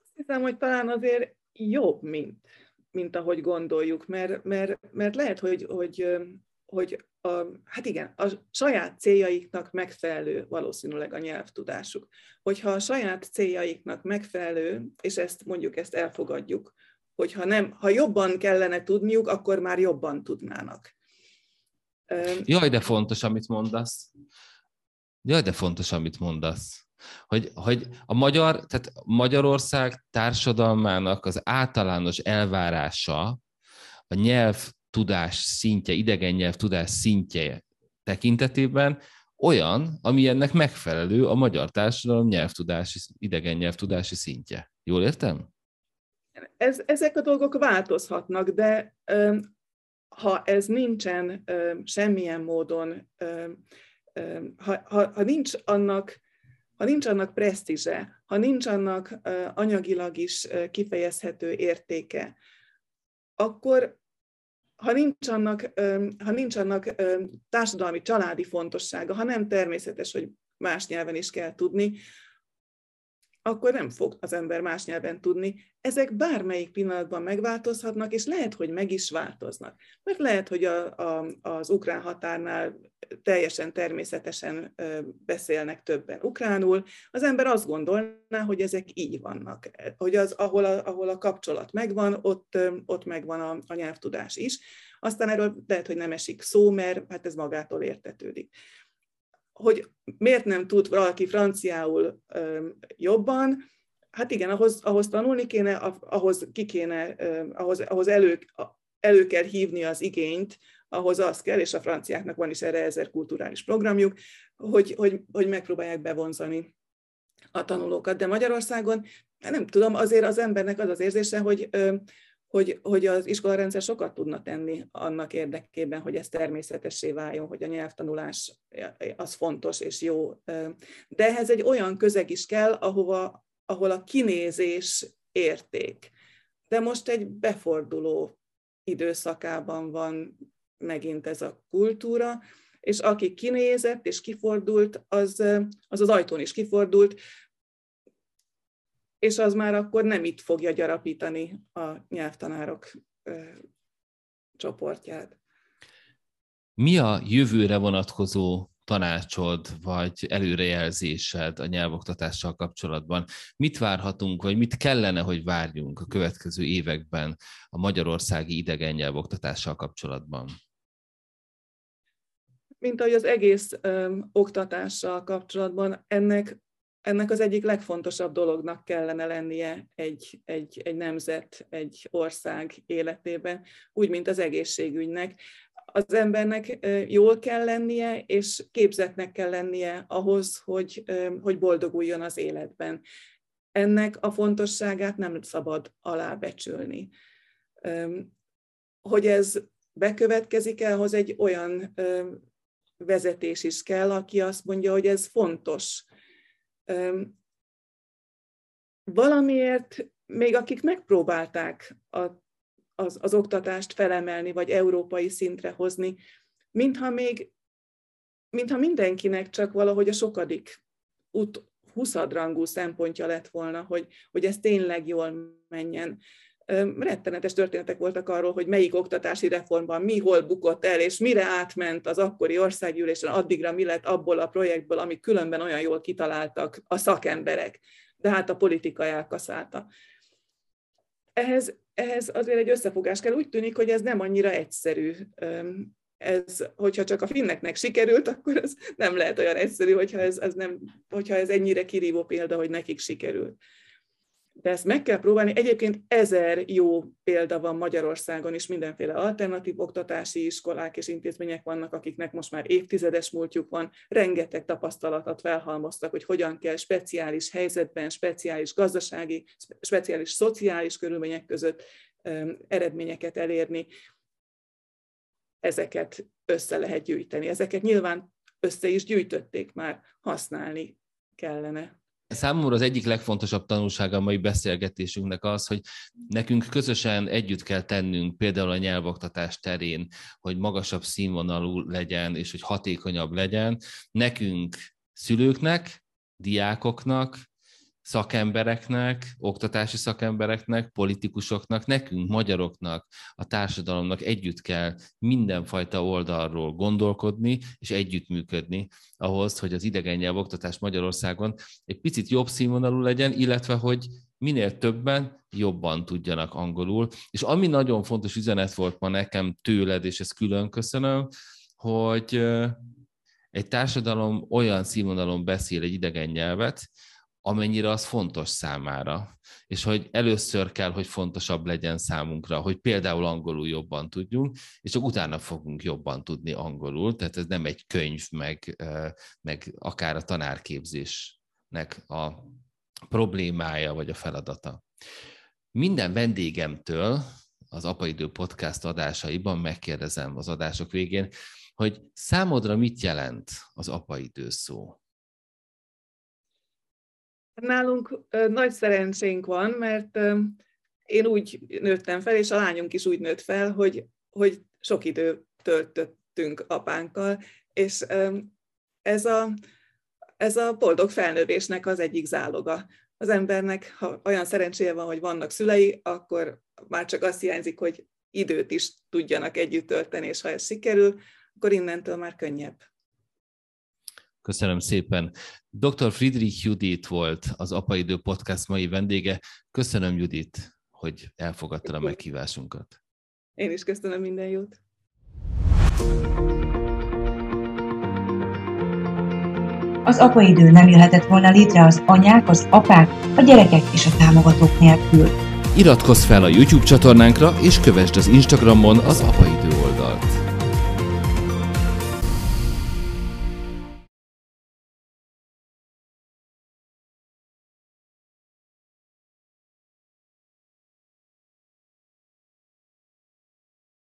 Azt hiszem, hogy talán azért jobb, mint, mint ahogy gondoljuk, mert, mert, mert lehet, hogy, hogy, hogy a, hát igen, a saját céljaiknak megfelelő valószínűleg a nyelvtudásuk. Hogyha a saját céljaiknak megfelelő, és ezt mondjuk ezt elfogadjuk, hogyha nem, ha jobban kellene tudniuk, akkor már jobban tudnának. Jaj, de fontos, amit mondasz. Jaj, de fontos, amit mondasz. Hogy, hogy a magyar, tehát Magyarország társadalmának az általános elvárása a nyelv tudás szintje, idegen nyelv tudás szintje tekintetében olyan, ami ennek megfelelő a magyar társadalom nyelvtudási, idegen nyelvtudási szintje. Jól értem? Ez, ezek a dolgok változhatnak, de ha ez nincsen semmilyen módon, ha, ha, ha nincs annak ha nincs annak presztízse, ha nincs annak anyagilag is kifejezhető értéke, akkor ha nincs annak, ha nincs annak társadalmi, családi fontossága, ha nem természetes, hogy más nyelven is kell tudni, akkor nem fog az ember más nyelven tudni. Ezek bármelyik pillanatban megváltozhatnak, és lehet, hogy meg is változnak. Mert lehet, hogy a, a, az ukrán határnál teljesen természetesen beszélnek többen ukránul. Az ember azt gondolná, hogy ezek így vannak. Hogy az, ahol a, ahol a kapcsolat megvan, ott, ott megvan a, a nyelvtudás is. Aztán erről lehet, hogy nem esik szó, mert hát ez magától értetődik hogy miért nem tud valaki franciául jobban, hát igen, ahhoz, ahhoz tanulni kéne, ahhoz ki kéne, ahhoz, ahhoz elő, elő kell hívni az igényt, ahhoz az kell, és a franciáknak van is erre ezer kulturális programjuk, hogy, hogy, hogy megpróbálják bevonzani a tanulókat. De Magyarországon, nem tudom, azért az embernek az az érzése, hogy hogy, hogy az iskolarendszer sokat tudna tenni annak érdekében, hogy ez természetessé váljon, hogy a nyelvtanulás az fontos és jó. De ehhez egy olyan közeg is kell, ahova, ahol a kinézés érték. De most egy beforduló időszakában van megint ez a kultúra, és aki kinézett és kifordult, az az, az ajtón is kifordult, és az már akkor nem itt fogja gyarapítani a nyelvtanárok csoportját. Mi a jövőre vonatkozó tanácsod, vagy előrejelzésed a nyelvoktatással kapcsolatban? Mit várhatunk, vagy mit kellene, hogy várjunk a következő években a magyarországi idegen nyelvoktatással kapcsolatban? Mint ahogy az egész ö, oktatással kapcsolatban, ennek ennek az egyik legfontosabb dolognak kellene lennie egy, egy, egy nemzet, egy ország életében, úgy, mint az egészségügynek. Az embernek jól kell lennie, és képzetnek kell lennie ahhoz, hogy, hogy boldoguljon az életben. ennek a fontosságát nem szabad alábecsülni. Hogy ez bekövetkezik el, ahhoz egy olyan vezetés is kell, aki azt mondja, hogy ez fontos. Valamiért még akik megpróbálták a, az, az oktatást felemelni, vagy európai szintre hozni, mintha még, mintha mindenkinek csak valahogy a sokadik út, huszadrangú szempontja lett volna, hogy, hogy ez tényleg jól menjen rettenetes történetek voltak arról, hogy melyik oktatási reformban mi hol bukott el, és mire átment az akkori országgyűlésen, addigra mi lett abból a projektből, amit különben olyan jól kitaláltak a szakemberek, de hát a politika elkaszálta. Ehhez, ehhez azért egy összefogás kell. Úgy tűnik, hogy ez nem annyira egyszerű. Ez, hogyha csak a finneknek sikerült, akkor ez nem lehet olyan egyszerű, hogyha ez, ez, nem, hogyha ez ennyire kirívó példa, hogy nekik sikerült de ezt meg kell próbálni. Egyébként ezer jó példa van Magyarországon is, mindenféle alternatív oktatási iskolák és intézmények vannak, akiknek most már évtizedes múltjuk van, rengeteg tapasztalatot felhalmoztak, hogy hogyan kell speciális helyzetben, speciális gazdasági, speciális szociális körülmények között eredményeket elérni. Ezeket össze lehet gyűjteni. Ezeket nyilván össze is gyűjtötték már, használni kellene. Számomra az egyik legfontosabb tanulsága a mai beszélgetésünknek az, hogy nekünk közösen együtt kell tennünk például a nyelvoktatás terén, hogy magasabb színvonalú legyen, és hogy hatékonyabb legyen. Nekünk, szülőknek, diákoknak, szakembereknek, oktatási szakembereknek, politikusoknak, nekünk, magyaroknak, a társadalomnak együtt kell mindenfajta oldalról gondolkodni és együttműködni ahhoz, hogy az idegen nyelv oktatás Magyarországon egy picit jobb színvonalú legyen, illetve hogy minél többen jobban tudjanak angolul. És ami nagyon fontos üzenet volt ma nekem tőled, és ezt külön köszönöm, hogy egy társadalom olyan színvonalon beszél egy idegen nyelvet, amennyire az fontos számára, és hogy először kell, hogy fontosabb legyen számunkra, hogy például angolul jobban tudjunk, és csak utána fogunk jobban tudni angolul, tehát ez nem egy könyv, meg, meg akár a tanárképzésnek a problémája vagy a feladata. Minden vendégemtől az Apaidő podcast adásaiban megkérdezem az adások végén, hogy számodra mit jelent az apaidő szó? Nálunk nagy szerencsénk van, mert én úgy nőttem fel, és a lányunk is úgy nőtt fel, hogy, hogy sok idő töltöttünk apánkkal, és ez a, ez a boldog felnövésnek az egyik záloga. Az embernek, ha olyan szerencséje van, hogy vannak szülei, akkor már csak azt hiányzik, hogy időt is tudjanak együtt tölteni, és ha ez sikerül, akkor innentől már könnyebb. Köszönöm szépen. Dr. Friedrich Judit volt az Apaidő Podcast mai vendége. Köszönöm, Judit, hogy elfogadtad a meghívásunkat. Én is köszönöm minden jót. Az apaidő nem jöhetett volna létre az anyák, az apák, a gyerekek és a támogatók nélkül. Iratkozz fel a YouTube csatornánkra, és kövessd az Instagramon az Apaidő